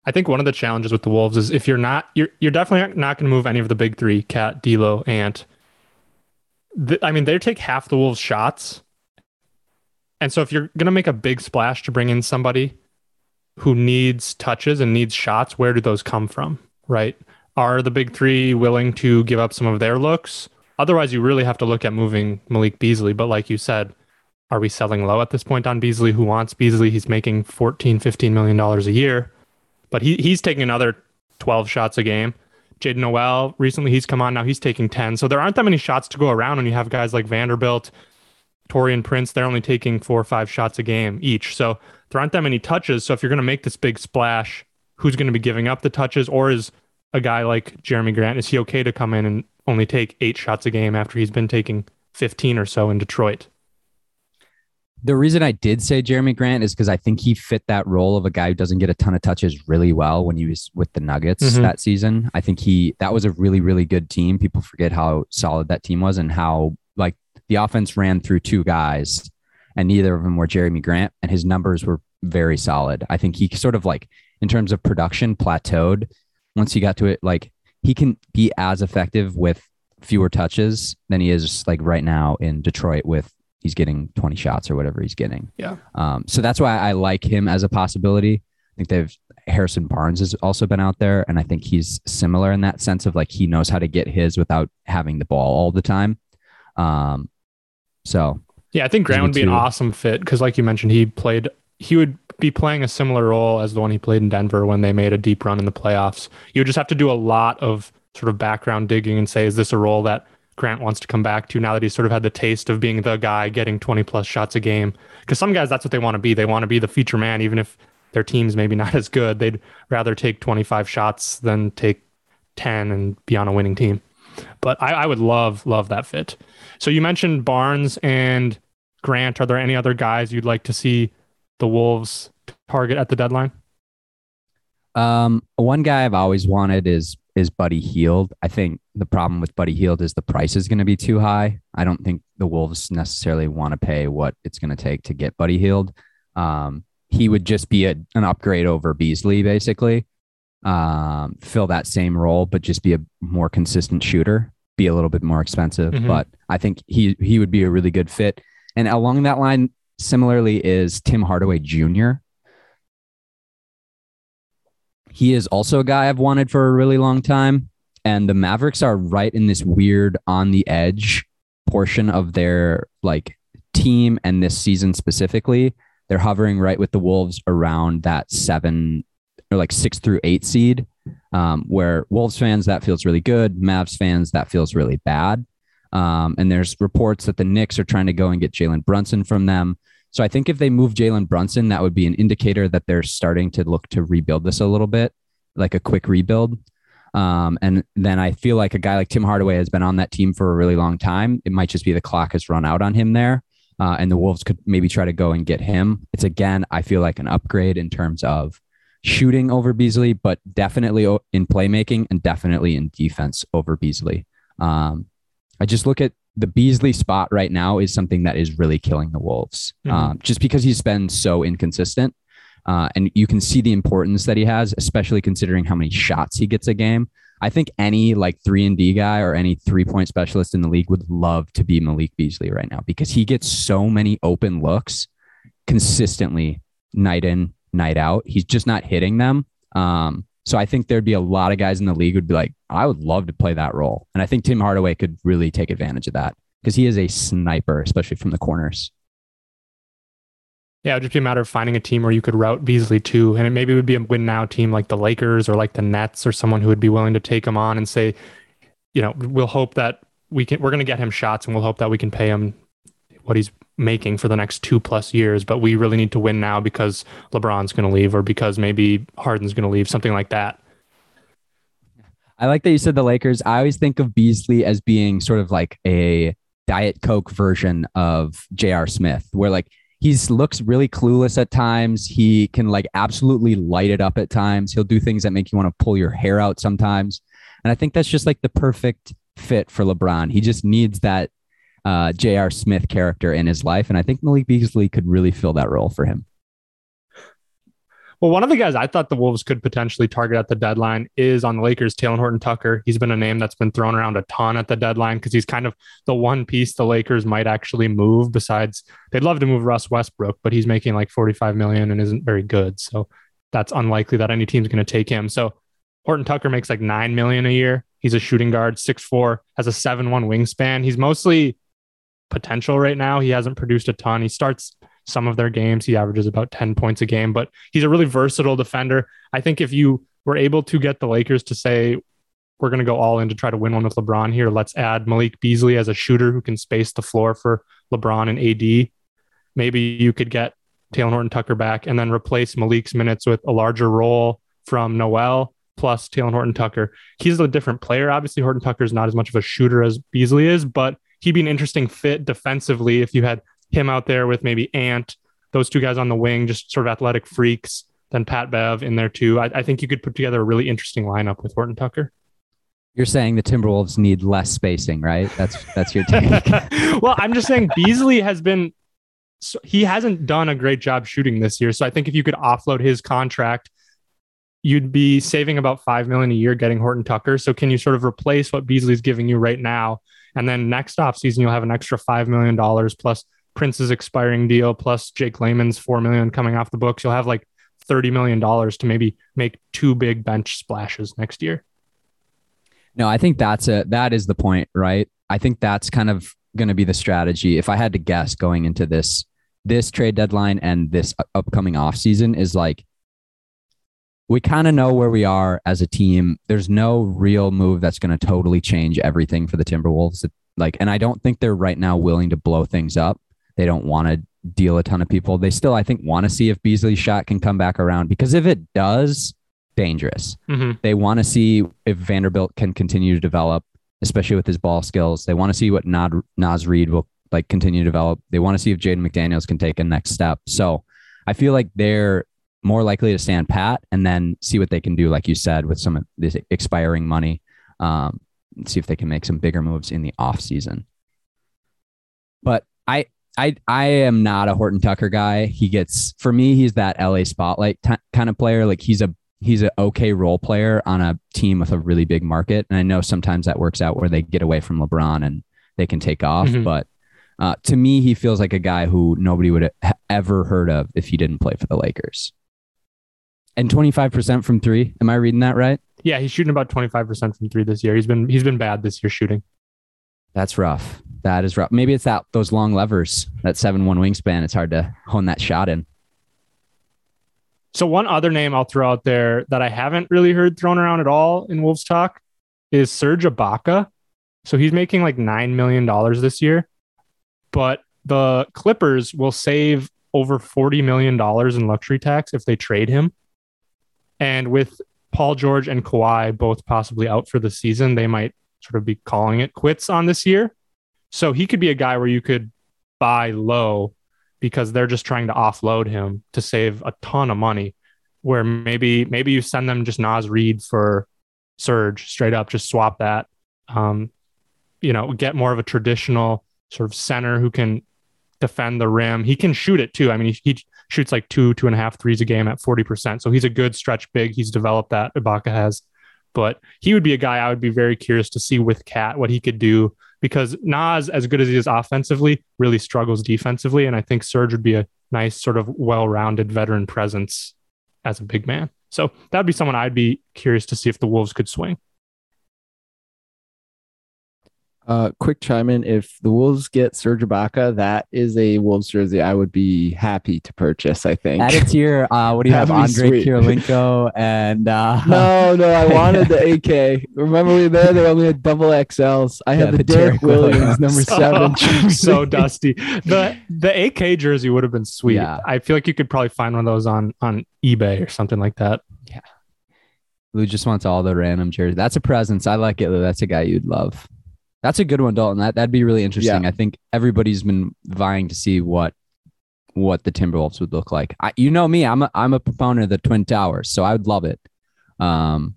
[SPEAKER 1] I think one of the challenges with the Wolves is if you're not, you're you're definitely not going to move any of the big three: Cat, D'Lo, Ant. The, I mean, they take half the Wolves' shots, and so if you're going to make a big splash to bring in somebody who needs touches and needs shots, where do those come from? Right? Are the big three willing to give up some of their looks? Otherwise, you really have to look at moving Malik Beasley. But like you said, are we selling low at this point on Beasley? Who wants Beasley? He's making 14, 15 million dollars a year but he he's taking another 12 shots a game. Jaylen Nowell, recently he's come on, now he's taking 10. So there aren't that many shots to go around when you have guys like Vanderbilt, Taurean Prince, they're only taking four or five shots a game each. So there aren't that many touches. So if you're going to make this big splash, who's going to be giving up the touches? Or is a guy like Jerami Grant, is he okay to come in and only take eight shots a game after he's been taking 15 or so in Detroit?
[SPEAKER 2] The reason I did say Jerami Grant is because I think he fit that role of a guy who doesn't get a ton of touches really well when he was with the Nuggets
[SPEAKER 1] Mhm.
[SPEAKER 2] that season. I think he that was a really really good team. People forget how solid that team was and how like the offense ran through two guys, and neither of them were Jerami Grant, and his numbers were very solid. I think he sort of like in terms of production plateaued once he got to it. Like he can be as effective with fewer touches than he is like right now in Detroit with he's getting 20 shots or whatever he's getting.
[SPEAKER 1] Yeah.
[SPEAKER 2] Um, so that's why I like him as a possibility. I think they've Harrison Barnes has also been out there, and I think he's similar in that sense of like he knows how to get his without having the ball all the time. Um, so
[SPEAKER 1] Yeah, I think Grant would be an awesome fit because, like you mentioned, he played. He would be playing a similar role as the one he played in Denver when they made a deep run in the playoffs. You would just have to do a lot of sort of background digging and say, is this a role that Grant wants to come back to now that he's sort of had the taste of being the guy getting 20 plus shots a game? Because some guys, that's what they want to be. They want to be the feature man, even if their team's maybe not [LAUGHS] as good. They'd rather take 25 shots than take 10 and be on a winning team. But I, I would love, love that fit. So you mentioned Barnes and Grant. Are there any other guys you'd like to see the Wolves target at the deadline?
[SPEAKER 2] Um, one guy I've always wanted is is Buddy Hield. I think the problem with Buddy Hield is the price is going to be too high. I don't think the Wolves necessarily want to pay what it's going to take to get Buddy Hield. Um, he would just be a, an upgrade over Beasley, basically. Um, fill that same role, but just be a more consistent shooter. Be a little bit more expensive,
[SPEAKER 1] Mhm.
[SPEAKER 2] but I think he he would be a really good fit. And along that line, similarly, is Tim Hardaway Jr. He is also a guy I've wanted for a really long time. And the Mavericks are right in this weird on the edge portion of their like team and this season specifically. They're hovering right with the Wolves around that seven or like six through eight seed. Um, where Wolves fans, that feels really good. Mavs fans, that feels really bad. Um, and there's reports that the Knicks are trying to go and get Jalen Brunson from them. So I think if they move Jalen Brunson, that would be an indicator that they're starting to look to rebuild this a little bit, like a quick rebuild. Um, and then I feel like a guy like Tim Hardaway has been on that team for a really long time. It might just be the clock has run out on him there. Uh, and the Wolves could maybe try to go and get him. It's again, I feel like an upgrade in terms of shooting over Beasley, but definitely in playmaking and definitely in defense over Beasley. Um, I just look at the Beasley spot right now is something that is really killing the Wolves,
[SPEAKER 1] Mhm.
[SPEAKER 2] um, just because he's been so inconsistent. Uh, and you can see the importance that he has, especially considering how many shots he gets a game. I think any like three and D guy or any three point specialist in the league would love to be Malik Beasley right now because he gets so many open looks consistently night in, night out. He's just not hitting them. Um, so I think there'd be a lot of guys in the league would be like, I would love to play that role. And I think Tim Hardaway could really take advantage of that because he is a sniper, especially from the corners.
[SPEAKER 1] Yeah, it would just be a matter of finding a team where you could route Beasley to, and it maybe would be a win now team like the Lakers or like the Nets or someone who would be willing to take him on and say, you know, we'll hope that we can. We're going to get him shots, and we'll hope that we can pay him what he's making for the next two plus years. But we really need to win now because LeBron's going to leave, or because maybe Harden's going to leave, something like that.
[SPEAKER 2] I like that you said the Lakers. I always think of Beasley as being sort of like a Diet Coke version of J.R. Smith, where like he looks really clueless at times. He can like absolutely light it up at times. He'll do things that make you want to pull your hair out sometimes. And I think that's just like the perfect fit for LeBron. He just needs that uh, J.R. Smith character in his life. And I think Malik Beasley could really fill that role for him.
[SPEAKER 1] Well, one of the guys I thought the Wolves could potentially target at the deadline is on the Lakers, Talen Horton Tucker. He's been a name that's been thrown around a ton at the deadline because he's kind of the one piece the Lakers might actually move. Besides, they'd love to move Russ Westbrook, but he's making like 45 million and isn't very good. So that's unlikely that any team's going to take him. So Horton Tucker makes like nine million a year. He's a shooting guard, six four, has a seven one wingspan. He's mostly potential right now. He hasn't produced a ton. He starts some of their games. He averages about 10 points a game, but he's a really versatile defender. I think if you were able to get the Lakers to say, we're going to go all in to try to win one with LeBron here, let's add Malik Beasley as a shooter who can space the floor for LeBron and AD. Maybe you could get Talen Horton Tucker back and then replace Malik's minutes with a larger role from Nowell plus Talen Horton Tucker. He's a different player. Obviously, Horton Tucker is not as much of a shooter as Beasley is, but he'd be an interesting fit defensively if you had him out there with maybe Ant, those two guys on the wing, just sort of athletic freaks. Then Pat Bev in there too. I, I think you could put together a really interesting lineup with Horton Tucker.
[SPEAKER 2] You're saying the Timberwolves need less spacing, right? That's that's your take. [LAUGHS]
[SPEAKER 1] well, I'm just saying Beasley has been so he hasn't done a great job shooting this year. So I think if you could offload his contract, you'd be saving about five million a year getting Horton Tucker. So can you sort of replace what Beasley's giving you right now? And then next offseason, you'll have an extra five million dollars plus Prince's expiring deal, plus Jake Layman's four million coming off the books. You'll have like thirty million dollars to maybe make two big bench splashes next year.
[SPEAKER 2] No, I think that's a that is the point, right? I think that's kind of going to be the strategy. If I had to guess going into this this trade deadline and this upcoming offseason is like we kind of know where we are as a team. There's no real move that's going to totally change everything for the Timberwolves. Like, and I don't think they're right now willing to blow things up. They don't want to deal a ton of people. They still, I think, want to see if Beasley's shot can come back around because if it does, dangerous.
[SPEAKER 1] Mhm.
[SPEAKER 2] They want to see if Vanderbilt can continue to develop, especially with his ball skills. They want to see what Nad, Naz Reid will like continue to develop. They want to see if Jaden McDaniels can take a next step. So I feel like they're more likely to stand pat and then see what they can do, like you said, with some of this expiring money. Um, see if they can make some bigger moves in the off season. But I I I am not a Horton Tucker guy. He gets for me, he's that LA spotlight t- kind of player. Like he's a he's an okay role player on a team with a really big market. And I know sometimes that works out where they get away from LeBron and they can take off.
[SPEAKER 1] Mhm.
[SPEAKER 2] But uh, to me, he feels like a guy who nobody would have ever heard of if he didn't play for the Lakers. And 25% from three. Am I reading that right?
[SPEAKER 1] Yeah, he's shooting about 25% from three this year. He's been he's been bad this year shooting.
[SPEAKER 2] That's rough. That is rough. Maybe it's that those long levers, that seven one wingspan. It's hard to hone that shot in.
[SPEAKER 1] So one other name I'll throw out there that I haven't really heard thrown around at all in Wolves talk is Serge Ibaka. So he's making like nine million dollars this year, but the Clippers will save over forty million dollars in luxury tax if they trade him. And with Paul George and Kawhi both possibly out for the season, they might sort of be calling it quits on this year. So he could be a guy where you could buy low because they're just trying to offload him to save a ton of money. Where maybe maybe you send them just Naz Reid for Serge straight up, just swap that. Um, you know, get more of a traditional sort of center who can defend the rim. He can shoot it too. I mean, he, he shoots like two, two and a half threes a game at 40%. So he's a good stretch big. He's developed that. Ibaka has. But he would be a guy I would be very curious to see with Cat what he could do because Naz, as good as he is offensively, really struggles defensively. And I think Serge would be a nice, sort of well rounded veteran presence as a big man. So that'd be someone I'd be curious to see if the Wolves could swing.
[SPEAKER 4] Uh, quick chime in. If the Wolves get Serge Ibaka, that is a Wolves jersey I would be happy to purchase. I think.
[SPEAKER 2] Add it to your, uh, what do you [LAUGHS] have?
[SPEAKER 4] That'd be
[SPEAKER 2] Andre
[SPEAKER 4] sweet.
[SPEAKER 2] Kirilenko and, uh, [LAUGHS]
[SPEAKER 4] no, no, I wanted the AK. Remember we there? They only had double XLs. I
[SPEAKER 2] Yeah,
[SPEAKER 4] had the,
[SPEAKER 2] the
[SPEAKER 4] Derrick
[SPEAKER 2] Derrick Williams.
[SPEAKER 4] Williams number [LAUGHS]
[SPEAKER 1] So-
[SPEAKER 4] seven. jersey.
[SPEAKER 1] so dusty. The the AK jersey would have been sweet.
[SPEAKER 2] Yeah.
[SPEAKER 1] I feel like you could probably find one of those on on eBay or something like that. Yeah.
[SPEAKER 2] Lou just wants all the random jerseys. That's a presence. I like it, Lou. That's a guy you'd love. That's a good one, Dalton. That that'd be really interesting.
[SPEAKER 4] Yeah.
[SPEAKER 2] I think everybody's been vying to see what what the Timberwolves would look like. I, you know me, I'm a I'm a proponent of the Twin Towers, so I would love it. Um,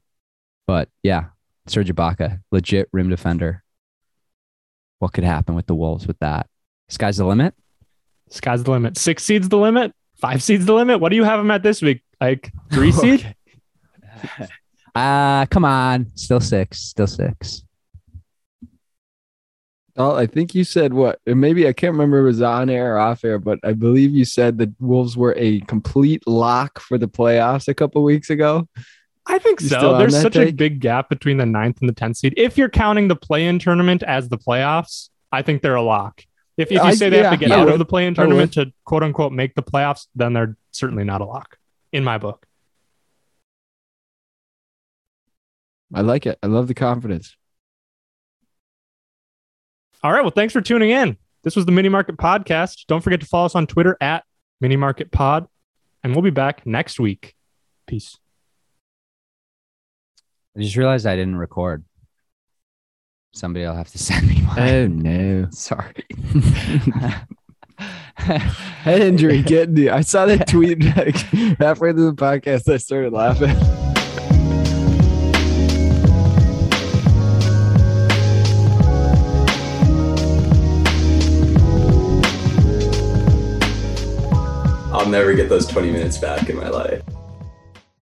[SPEAKER 2] but yeah, Serge Ibaka, legit rim defender. What could happen with the Wolves with that? Sky's the limit.
[SPEAKER 1] Sky's the limit. Six seeds the limit. Five seeds the limit. What do you have them at this week? Like three [LAUGHS] seed? [LAUGHS]
[SPEAKER 2] Ah, come on, still six, still six.
[SPEAKER 4] Well, I think you said what? and Maybe I can't remember if it was on air or off air, but I believe you said the Wolves were a complete lock for the playoffs a couple weeks ago.
[SPEAKER 1] I think
[SPEAKER 4] You
[SPEAKER 1] so. There's such a big gap between the ninth and the tenth seed. If you're counting the play-in tournament as the playoffs, I think they're a lock. If, if you
[SPEAKER 4] I-
[SPEAKER 1] say they have to get
[SPEAKER 4] I
[SPEAKER 1] out of the play-in
[SPEAKER 4] oh,
[SPEAKER 1] tournament to quote unquote make the playoffs, then they're certainly not a lock in my book.
[SPEAKER 4] I like it. I love the confidence.
[SPEAKER 1] All right. Well, thanks for tuning in. This was the Minne Market Podcast. Don't forget to follow us on Twitter at Minne Market Pod, and we'll be back next week. Peace.
[SPEAKER 2] I just realized I didn't record. Somebody will have to [LAUGHS] send me mine.
[SPEAKER 4] Oh no. [LAUGHS]
[SPEAKER 2] Sorry.
[SPEAKER 4] Head injury getting you. I saw that [LAUGHS] tweet like halfway through the podcast. I started laughing.
[SPEAKER 5] I'll never get those 20 minutes back in my life.